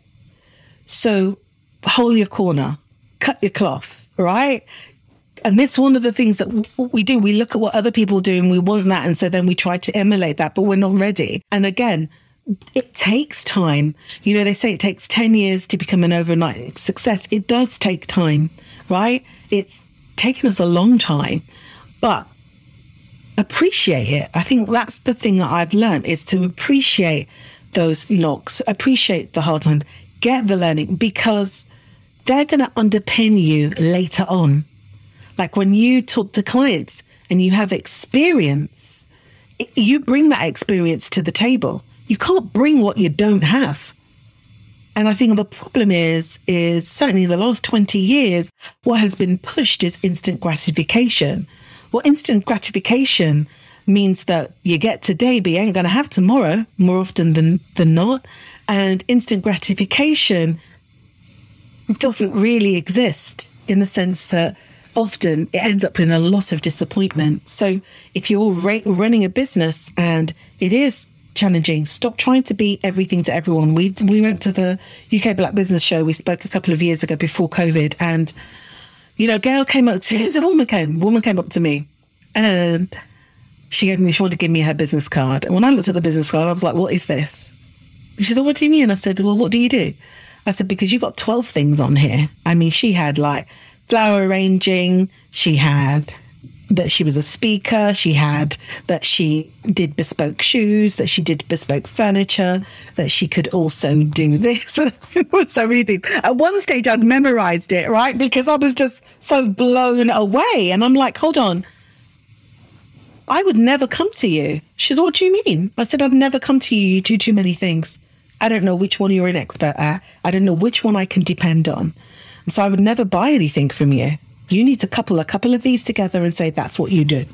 So hold your corner, cut your cloth, right? And that's one of the things that we do. We look at what other people do and we want that. And so then we try to emulate that, but we're not ready. And again, it takes time. You know, they say it takes 10 years to become an overnight success. It does take time, right? It's taken us a long time, but appreciate it. I think that's the thing that I've learned is to appreciate those knocks, appreciate the hard times, get the learning because they're going to underpin you later on. Like when you talk to clients and you have experience, you bring that experience to the table you can't bring what you don't have. And I think the problem is, is certainly in the last 20 years, what has been pushed is instant gratification. Well, instant gratification means that you get today, but you ain't going to have tomorrow more often than, than not. And instant gratification doesn't really exist in the sense that often it ends up in a lot of disappointment. So if you're running a business and it is challenging. Stop trying to be everything to everyone. We we went to the UK Black Business Show. We spoke a couple of years ago before COVID, and you know, Gail came up to a woman came woman came up to me, and she gave me she wanted to give me her business card. And when I looked at the business card, I was like, "What is this?" she said, "What do you mean?" I said, "Well, what do you do?" I said, "Because you got twelve things on here." I mean, she had like flower arranging. She had that she was a speaker. She had that she did bespoke shoes, that she did bespoke furniture, that she could also do this. so many things. At one stage, I'd memorized it, right? Because I was just so blown away. And I'm like, hold on. I would never come to you. She said, What do you mean? I said, I'd never come to you. You do too many things. I don't know which one you're an expert at. I don't know which one I can depend on. And so I would never buy anything from you. You need to couple a couple of these together and say that's what you do.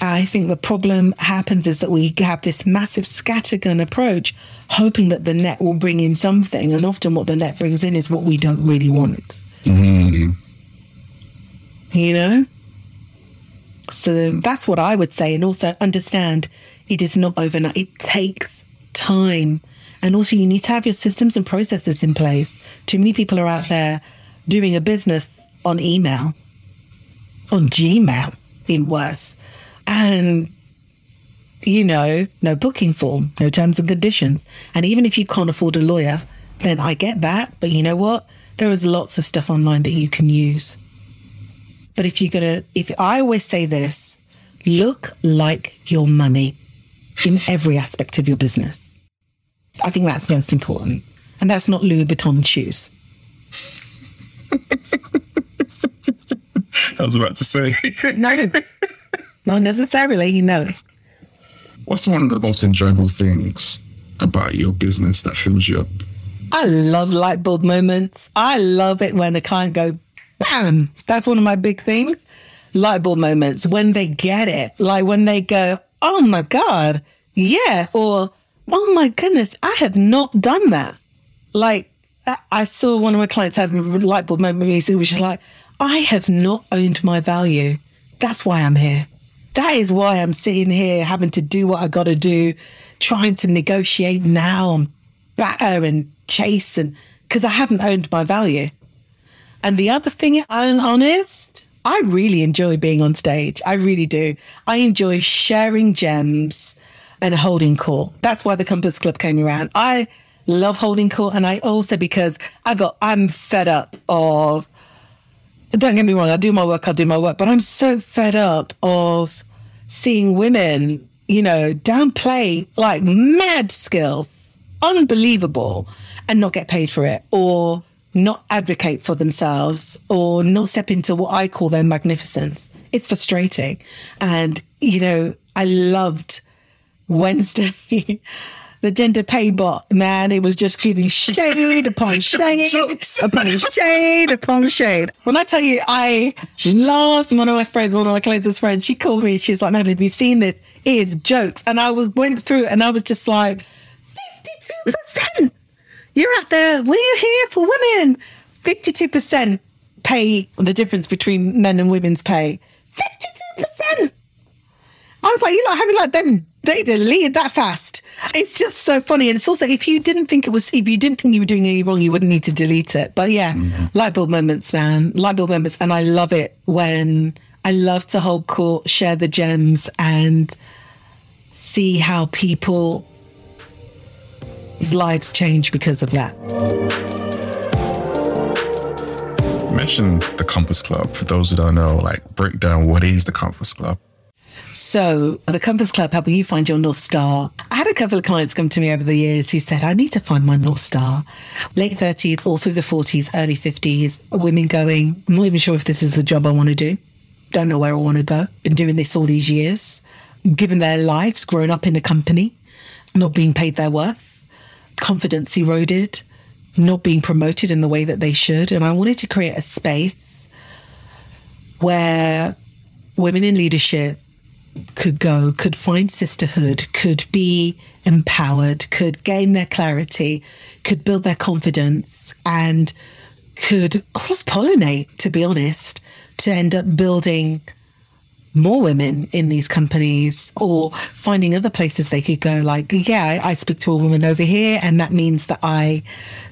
I think the problem happens is that we have this massive scattergun approach, hoping that the net will bring in something. And often what the net brings in is what we don't really want. Mm. You know? So that's what I would say. And also understand it is not overnight, it takes time. And also, you need to have your systems and processes in place. Too many people are out there doing a business on email, on Gmail, in worse and you know, no booking form, no terms and conditions. And even if you can't afford a lawyer, then I get that. But you know what? There is lots of stuff online that you can use. But if you're going to, if I always say this, look like your money in every aspect of your business. I think that's most important. And that's not Louis Vuitton shoes. I was about to say. no. Not necessarily, no. What's one of the most enjoyable things about your business that fills you up? I love light bulb moments. I love it when a client go, bam. That's one of my big things. Light bulb moments when they get it. Like when they go, oh my God, yeah. Or, oh my goodness, I have not done that. Like I saw one of my clients have a light bulb moment recently, which is like, I have not owned my value. That's why I'm here that is why I'm sitting here having to do what I got to do, trying to negotiate now and batter and chase and because I haven't owned my value. And the other thing, I'm honest, I really enjoy being on stage. I really do. I enjoy sharing gems and holding court. That's why the Compass Club came around. I love holding court. And I also, because I got, I'm fed up of, don't get me wrong, I do my work, I do my work, but I'm so fed up of seeing women, you know, downplay like mad skills, unbelievable, and not get paid for it or not advocate for themselves or not step into what I call their magnificence. It's frustrating. And, you know, I loved Wednesday. the gender pay bot, man, it was just giving shade upon shade upon shade upon shade. When I tell you, I laughed. One of my friends, one of my closest friends, she called me. She was like, "Man, have you seen this? It is jokes." And I was went through, and I was just like, fifty-two percent. You're out there. We're here for women. Fifty-two percent pay the difference between men and women's pay. Fifty-two percent. I was like, you know, having like them they deleted that fast. It's just so funny. And it's also, if you didn't think it was, if you didn't think you were doing anything wrong, you wouldn't need to delete it. But yeah, mm-hmm. light bulb moments, man. Light bulb moments. And I love it when I love to hold court, share the gems and see how people's lives change because of that. You mentioned the Compass Club. For those who don't know, like break down what is the Compass Club? So the Compass Club helping you find your North Star. I had a couple of clients come to me over the years who said, I need to find my North Star. Late 30s, all through the 40s, early 50s, women going, I'm not even sure if this is the job I want to do. Don't know where I want to go. Been doing this all these years. Given their lives, grown up in a company, not being paid their worth, confidence eroded, not being promoted in the way that they should. And I wanted to create a space where women in leadership could go, could find sisterhood, could be empowered, could gain their clarity, could build their confidence, and could cross pollinate, to be honest, to end up building more women in these companies or finding other places they could go. Like, yeah, I speak to a woman over here, and that means that I,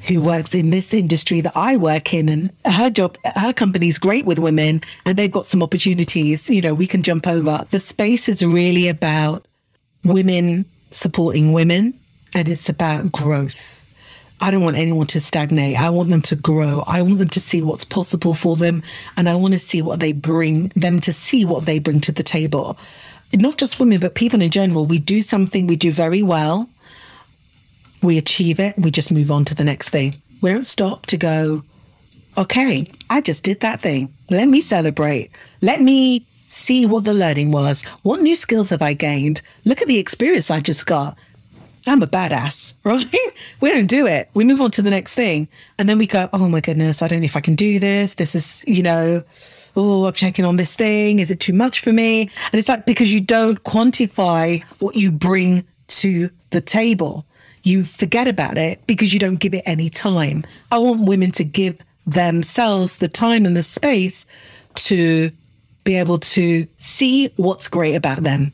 who works in this industry that I work in, and her job, her company's great with women, and they've got some opportunities. You know, we can jump over. The space is really about women supporting women, and it's about growth. I don't want anyone to stagnate. I want them to grow. I want them to see what's possible for them. And I want to see what they bring, them to see what they bring to the table. Not just women, but people in general. We do something we do very well. We achieve it. We just move on to the next thing. We don't stop to go, okay, I just did that thing. Let me celebrate. Let me see what the learning was. What new skills have I gained? Look at the experience I just got. I'm a badass, right? we don't do it. We move on to the next thing. And then we go, oh my goodness, I don't know if I can do this. This is, you know, oh, I'm checking on this thing. Is it too much for me? And it's like because you don't quantify what you bring to the table, you forget about it because you don't give it any time. I want women to give themselves the time and the space to be able to see what's great about them.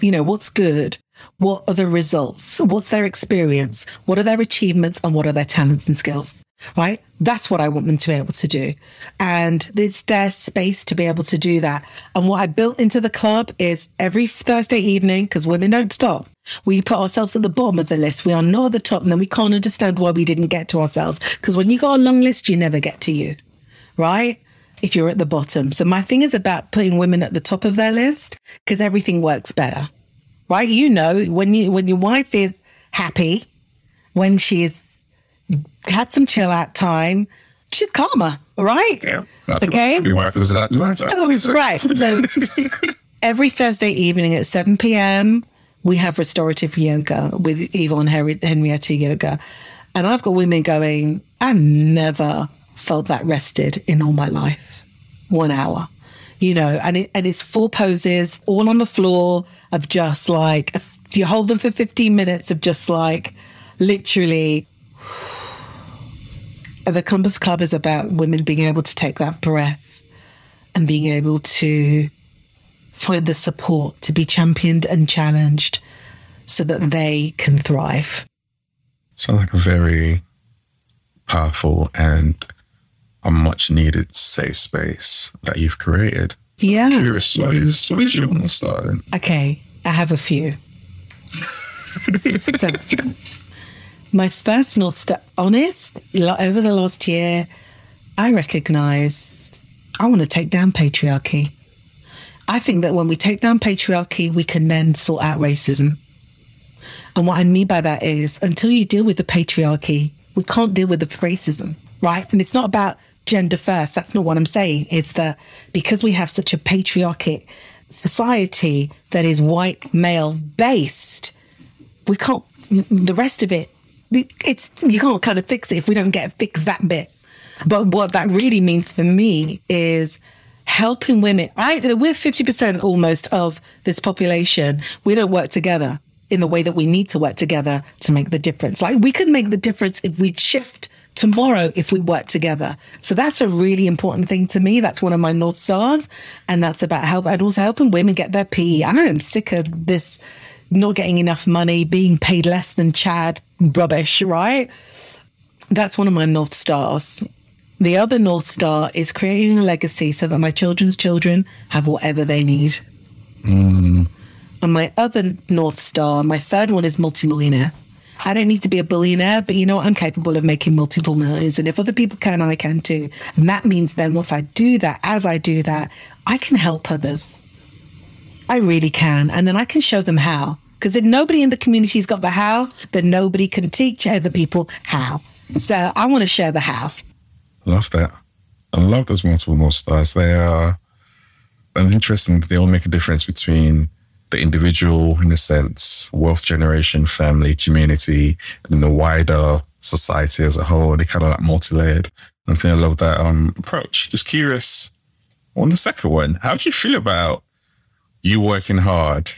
You know, what's good what are the results? What's their experience? What are their achievements and what are their talents and skills? Right? That's what I want them to be able to do. And it's their space to be able to do that. And what I built into the club is every Thursday evening, because women don't stop, we put ourselves at the bottom of the list. We are not at the top and then we can't understand why we didn't get to ourselves. Because when you got a long list, you never get to you. Right? If you're at the bottom. So my thing is about putting women at the top of their list because everything works better right? You know, when you when your wife is happy, when she's had some chill out time, she's calmer, right? Yeah. Okay. Your wife is that. Oh, right. So every Thursday evening at 7 p.m., we have restorative yoga with Yvonne Henrietta Yoga. And I've got women going, I've never felt that rested in all my life. One hour you know, and it, and it's four poses all on the floor of just like, you hold them for 15 minutes of just like literally. The Compass Club is about women being able to take that breath and being able to find the support to be championed and challenged so that they can thrive. Sounds like a very powerful and a much needed safe space that you've created. Yeah. Curious, what is, what is your North Star? Okay, I have a few. so, my first North Star, honest, over the last year, I recognized I want to take down patriarchy. I think that when we take down patriarchy, we can then sort out racism. And what I mean by that is until you deal with the patriarchy, we can't deal with the racism, right? And it's not about gender first. That's not what I'm saying. It's that because we have such a patriarchic society that is white male based, we can't, the rest of it, it's, you can't kind of fix it if we don't get fix that bit. But what that really means for me is helping women. I, we're 50% almost of this population. We don't work together in the way that we need to work together to make the difference. Like we could make the difference if we shift tomorrow if we work together. So that's a really important thing to me. That's one of my North Stars. And that's about help and also helping women get their PE. I am sick of this not getting enough money, being paid less than Chad rubbish, right? That's one of my North Stars. The other North Star is creating a legacy so that my children's children have whatever they need. Mm. And my other North Star, my third one is multimillionaire. I don't need to be a billionaire, but you know, I'm capable of making multiple millions. And if other people can, I can too. And that means then once I do that, as I do that, I can help others. I really can. And then I can show them how. Because if nobody in the community's got the how, then nobody can teach other people how. So I want to share the how. Love that. I love those multiple North Stars. They are and interesting. They all make a difference between the individual, in a sense, wealth generation, family, community, and the wider society as a whole. They kind of like multi-layered. I think I love that um, approach. Just curious on the second one, how do you feel about you working hard?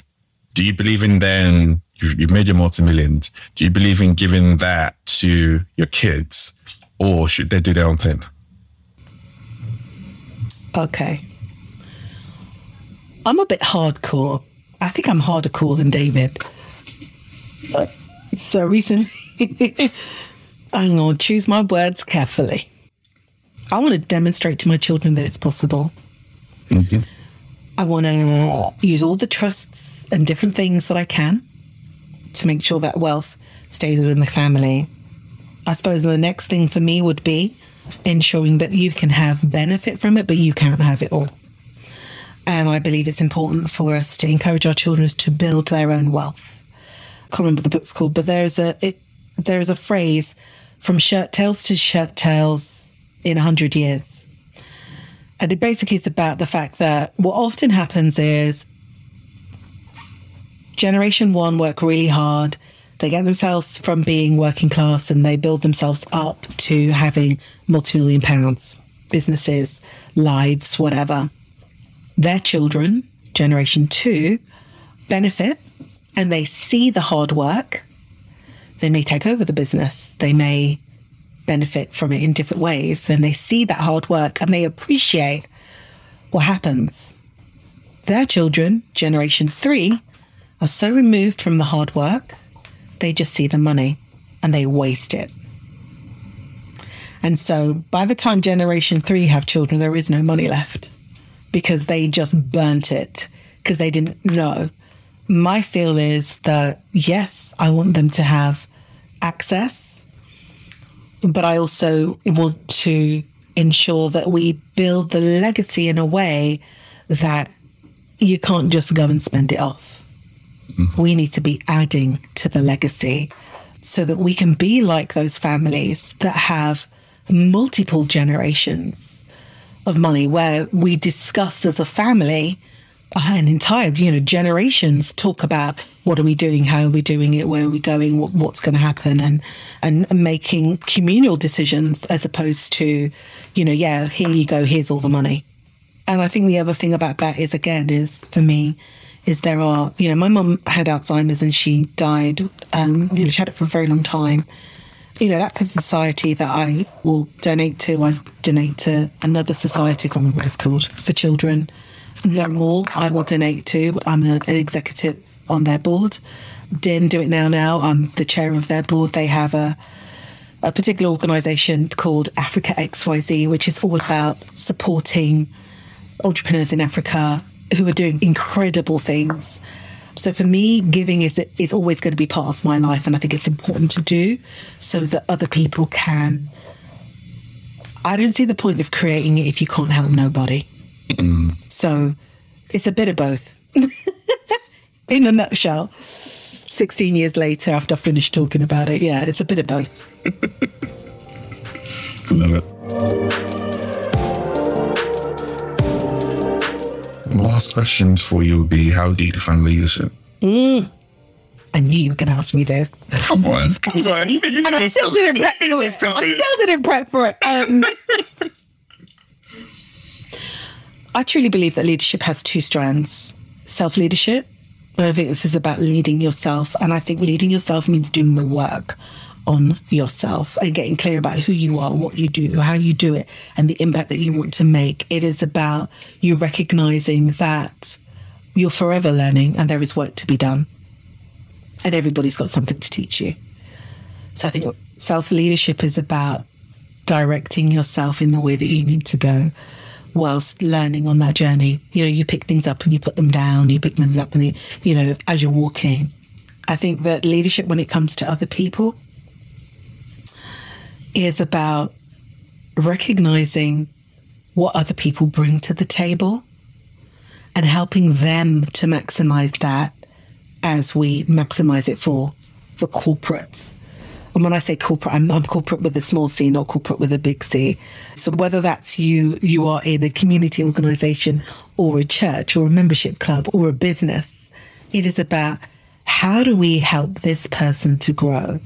Do you believe in then you've, you've made your multi-millions? Do you believe in giving that to your kids or should they do their own thing? Okay. I'm a bit hardcore I think I'm harder core than David. So recently, I'm going to choose my words carefully. I want to demonstrate to my children that it's possible. Mm-hmm. I want to use all the trusts and different things that I can to make sure that wealth stays within the family. I suppose the next thing for me would be ensuring that you can have benefit from it, but you can't have it all. And I believe it's important for us to encourage our children to build their own wealth. I can't remember what the book's called, but there's a it, there's a phrase from shirt tails to shirt tails in hundred years. And it basically is about the fact that what often happens is generation one work really hard They get themselves from being working class and they build themselves up to having multi million pounds, businesses, lives, whatever. Their children, generation two, benefit and they see the hard work. They may take over the business. They may benefit from it in different ways. And they see that hard work and they appreciate what happens. Their children, generation three, are so removed from the hard work, they just see the money and they waste it. And so by the time generation three have children, there is no money left because they just burnt it because they didn't know. My feel is that yes, I want them to have access, but I also want to ensure that we build the legacy in a way that you can't just go and spend it off. Mm-hmm. We need to be adding to the legacy so that we can be like those families that have multiple generations of money where we discuss as a family an entire you know generations talk about what are we doing how are we doing it where are we going what, what's going to happen and, and making communal decisions as opposed to you know yeah here you go here's all the money. And i think the other thing about that is again is for me is there are you know my mum had alzheimer's and she died um you know she had it for a very long time you know, that's a society that I will donate to. I donate to another society, can't remember what it's called, for children. Are more I will donate to. I'm a, an executive on their board. Didn't do it now. Now I'm the chair of their board. They have a a particular organisation called Africa XYZ, which is all about supporting entrepreneurs in Africa who are doing incredible things so for me, giving is is always going to be part of my life, and I think it's important to do so that other people can. I don't see the point of creating it if you can't help nobody. Mm. So it's a bit of both. In a nutshell, 16 years later, after I finished talking about it, yeah, it's a bit of both. Love it. Last question for you would be how do you define leadership? Mm. I knew you were going to ask me this. Come on. Come on. I still didn't prep for it. I still didn't prep for it. Um, I truly believe that leadership has two strands self leadership. I think this is about leading yourself. And I think leading yourself means doing the work on yourself and getting clear about who you are, what you do, how you do it, and the impact that you want to make. It is about you recognizing that you're forever learning and there is work to be done. And everybody's got something to teach you. So I think self leadership is about directing yourself in the way that you need to go whilst learning on that journey. You know, you pick things up and you put them down, you pick things up and, you, you know, as you're walking. I think that leadership, when it comes to other people, is about recognizing what other people bring to the table and helping them to maximize that as we maximize it for the corporates. And when I say corporate, I'm, I'm, corporate with a small c, not corporate with a big C. So whether that's you, you are in a community organization or a church or a membership club or a business, it is about how do we help this person to grow?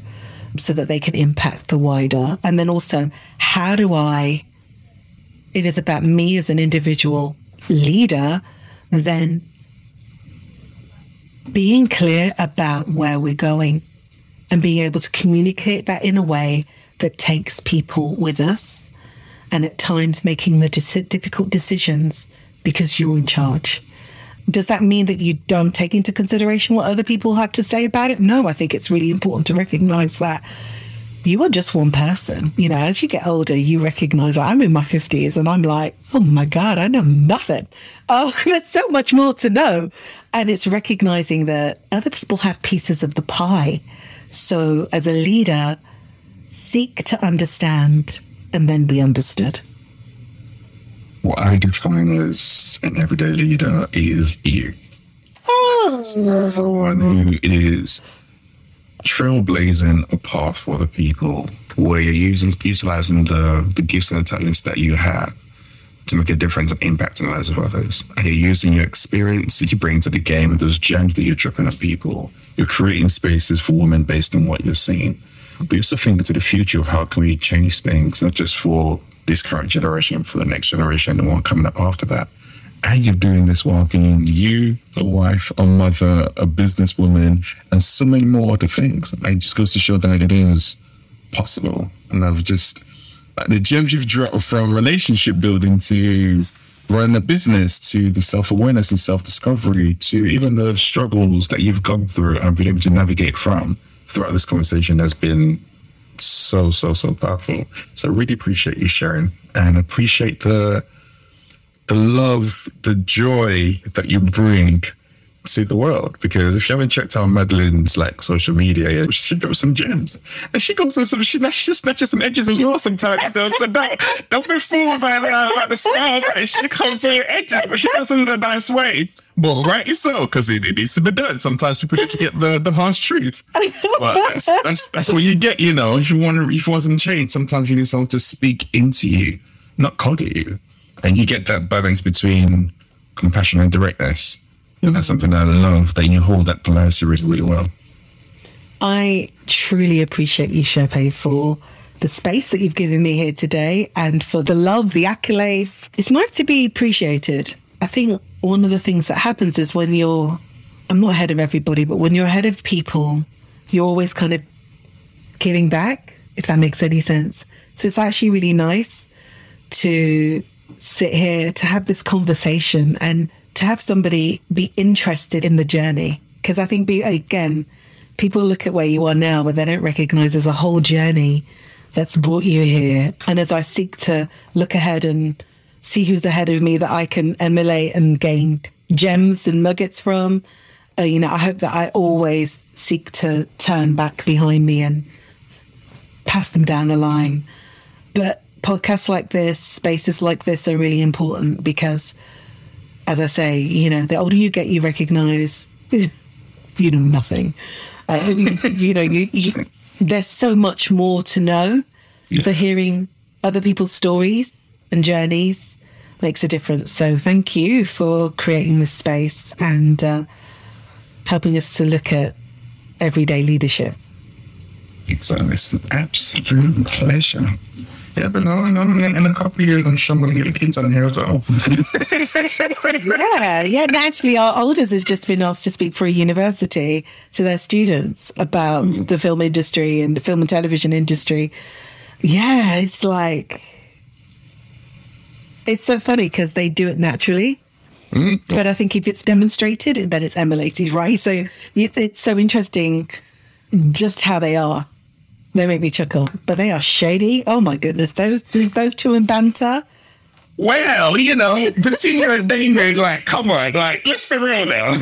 So that they can impact the wider? And then also, how do I, it is about me as an individual leader, then being clear about where we're going and being able to communicate that in a way that takes people with us and at times making the difficult decisions because you're in charge does that mean that you don't take into consideration what other people have to say about it? No, I think it's really important to recognize that you are just one person. You know, as you get older, you recognize like, I'm in my 50s and I'm like, oh my God, I know nothing. Oh, there's so much more to know. And it's recognizing that other people have pieces of the pie. So as a leader, seek to understand and then be understood what I define as an everyday leader is you. Someone who is trailblazing a path for the people where you're using utilizing the, the gifts and the talents that you have to make a difference and impact in the lives of others. And you're using your experience that you bring to the game, those gems that you're dropping at people. You're creating spaces for women based on what you're seeing. But you're also think into the future of how can we change things, not just for this current generation, for the next generation and one coming up after that. And you're doing this while being you, a wife, a mother, a businesswoman, and so many more other things. It just goes to show that it is possible. And I've just like the gems you've dropped from relationship building to running a business to the self awareness and self discovery to even the struggles that you've gone through and been able to navigate from throughout this conversation has been so, so, so powerful. So really appreciate you sharing and appreciate the the love, the joy that you bring to the world. Because if you haven't checked out Madeline's like social media, yet, she got some gems. And she goes through some she that's just some edges of yours sometimes. You know? So don't, don't be fooled by, the, by the. Like, she comes through edges, but she does it in a nice way. Well, rightly so, because it, it, needs to be done. Sometimes people need to get the, the harsh truth. But that's, that's, that's what you get, you know. If you want to, if you want to change, sometimes you need someone to speak into you, not at you. And you get that balance between compassion and directness. And that's mm-hmm. something that I love that you hold that polarity really, really well. I truly appreciate you, Shepe, for the space that you've given me here today and for the love, the accolades. It's nice to be appreciated. I think one of the things that happens is when you're, I'm not ahead of everybody, but when you're ahead of people, you're always kind of giving back, if that makes any sense. So it's actually really nice to sit here, to have this conversation and to have somebody be interested in the journey. Because I think, be, again, people look at where you are now, but they don't recognize there's a whole journey that's brought you here. And as I seek to look ahead and see who's ahead of me that I can emulate and gain gems and nuggets from, uh, you know, I hope that I always seek to turn back behind me and pass them down the line. But podcasts like this, spaces like this are really important because, as I say, you know, the older you get, you recognize you know nothing. Uh, you, you, know, you, you, there's so much more to know. Yeah. So hearing other people's stories and journeys makes a difference. So thank you for creating this space and uh, helping us to look at everyday leadership. So it's an absolute pleasure. Yeah, but no, no, in a couple of years, I'm sure I'm going to get the kids on here as well. Yeah, yeah. Naturally, our oldest has just been asked to speak for a university to their students about mm. the film industry and the film and television industry. Yeah, it's like it's so funny because they do it naturally. Mm. But I think if it's demonstrated, then it's emulated, right? So it's, it's so interesting just how they are. They make me chuckle, but they are shady. Oh my goodness, those two, those two in banter. well, you know, between you and David, like, come on, like, let's be real now.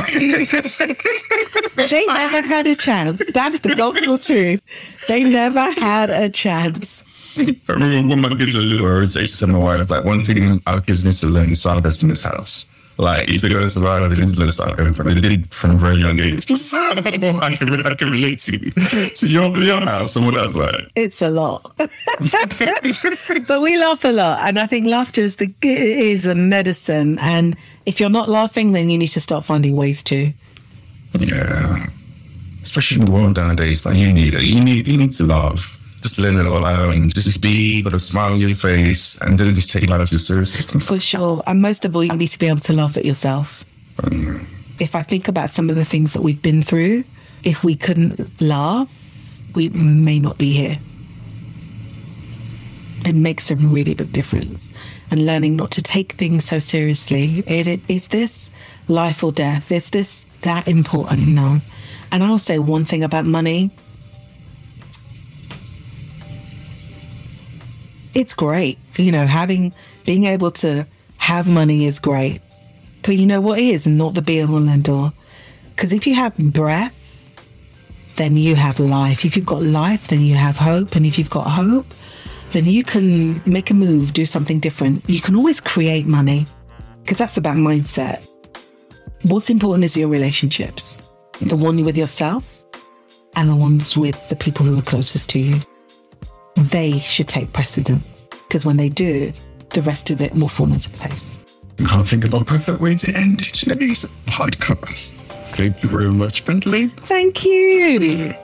They never had a chance. That's the gospel truth. They never had a chance. I remember when my kids were little, I was saying to my like, one thing our kids need to learn is sarcasm in this house. Like, if they go to survival, they need to learn sarcasm. They did from a very young age. I can, I can relate to, to your, your house and what that's like. It's a lot, but we laugh a lot, and I think laughter is the is a medicine. And if you're not laughing, then you need to start finding ways to. Yeah. Especially in the world nowadays, like, you need it. You need, you need to laugh. Just let it all out and just be with a smile on your face and then just take it out of your serious system. For sure. And most of all, you need to be able to laugh at yourself. Mm. If I think about some of the things that we've been through, if we couldn't laugh, we may not be here. It makes a really big difference. And learning not to take things so seriously. It, it, is this life or death? Is this that important? No. And I'll say one thing about money. It's great. You know, having being able to have money is great. But you know what is not the be all and end all. Because if you have breath, then you have life. If you've got life, then you have hope. And if you've got hope, then you can make a move, do something different. You can always create money because that's about mindset. What's important is your relationships the one with yourself and the ones with the people who are closest to you they should take precedence because when they do, the rest of it will fall into place. I can't think of a perfect way to end today's podcast. Thank you very much, Bentley. Thank you.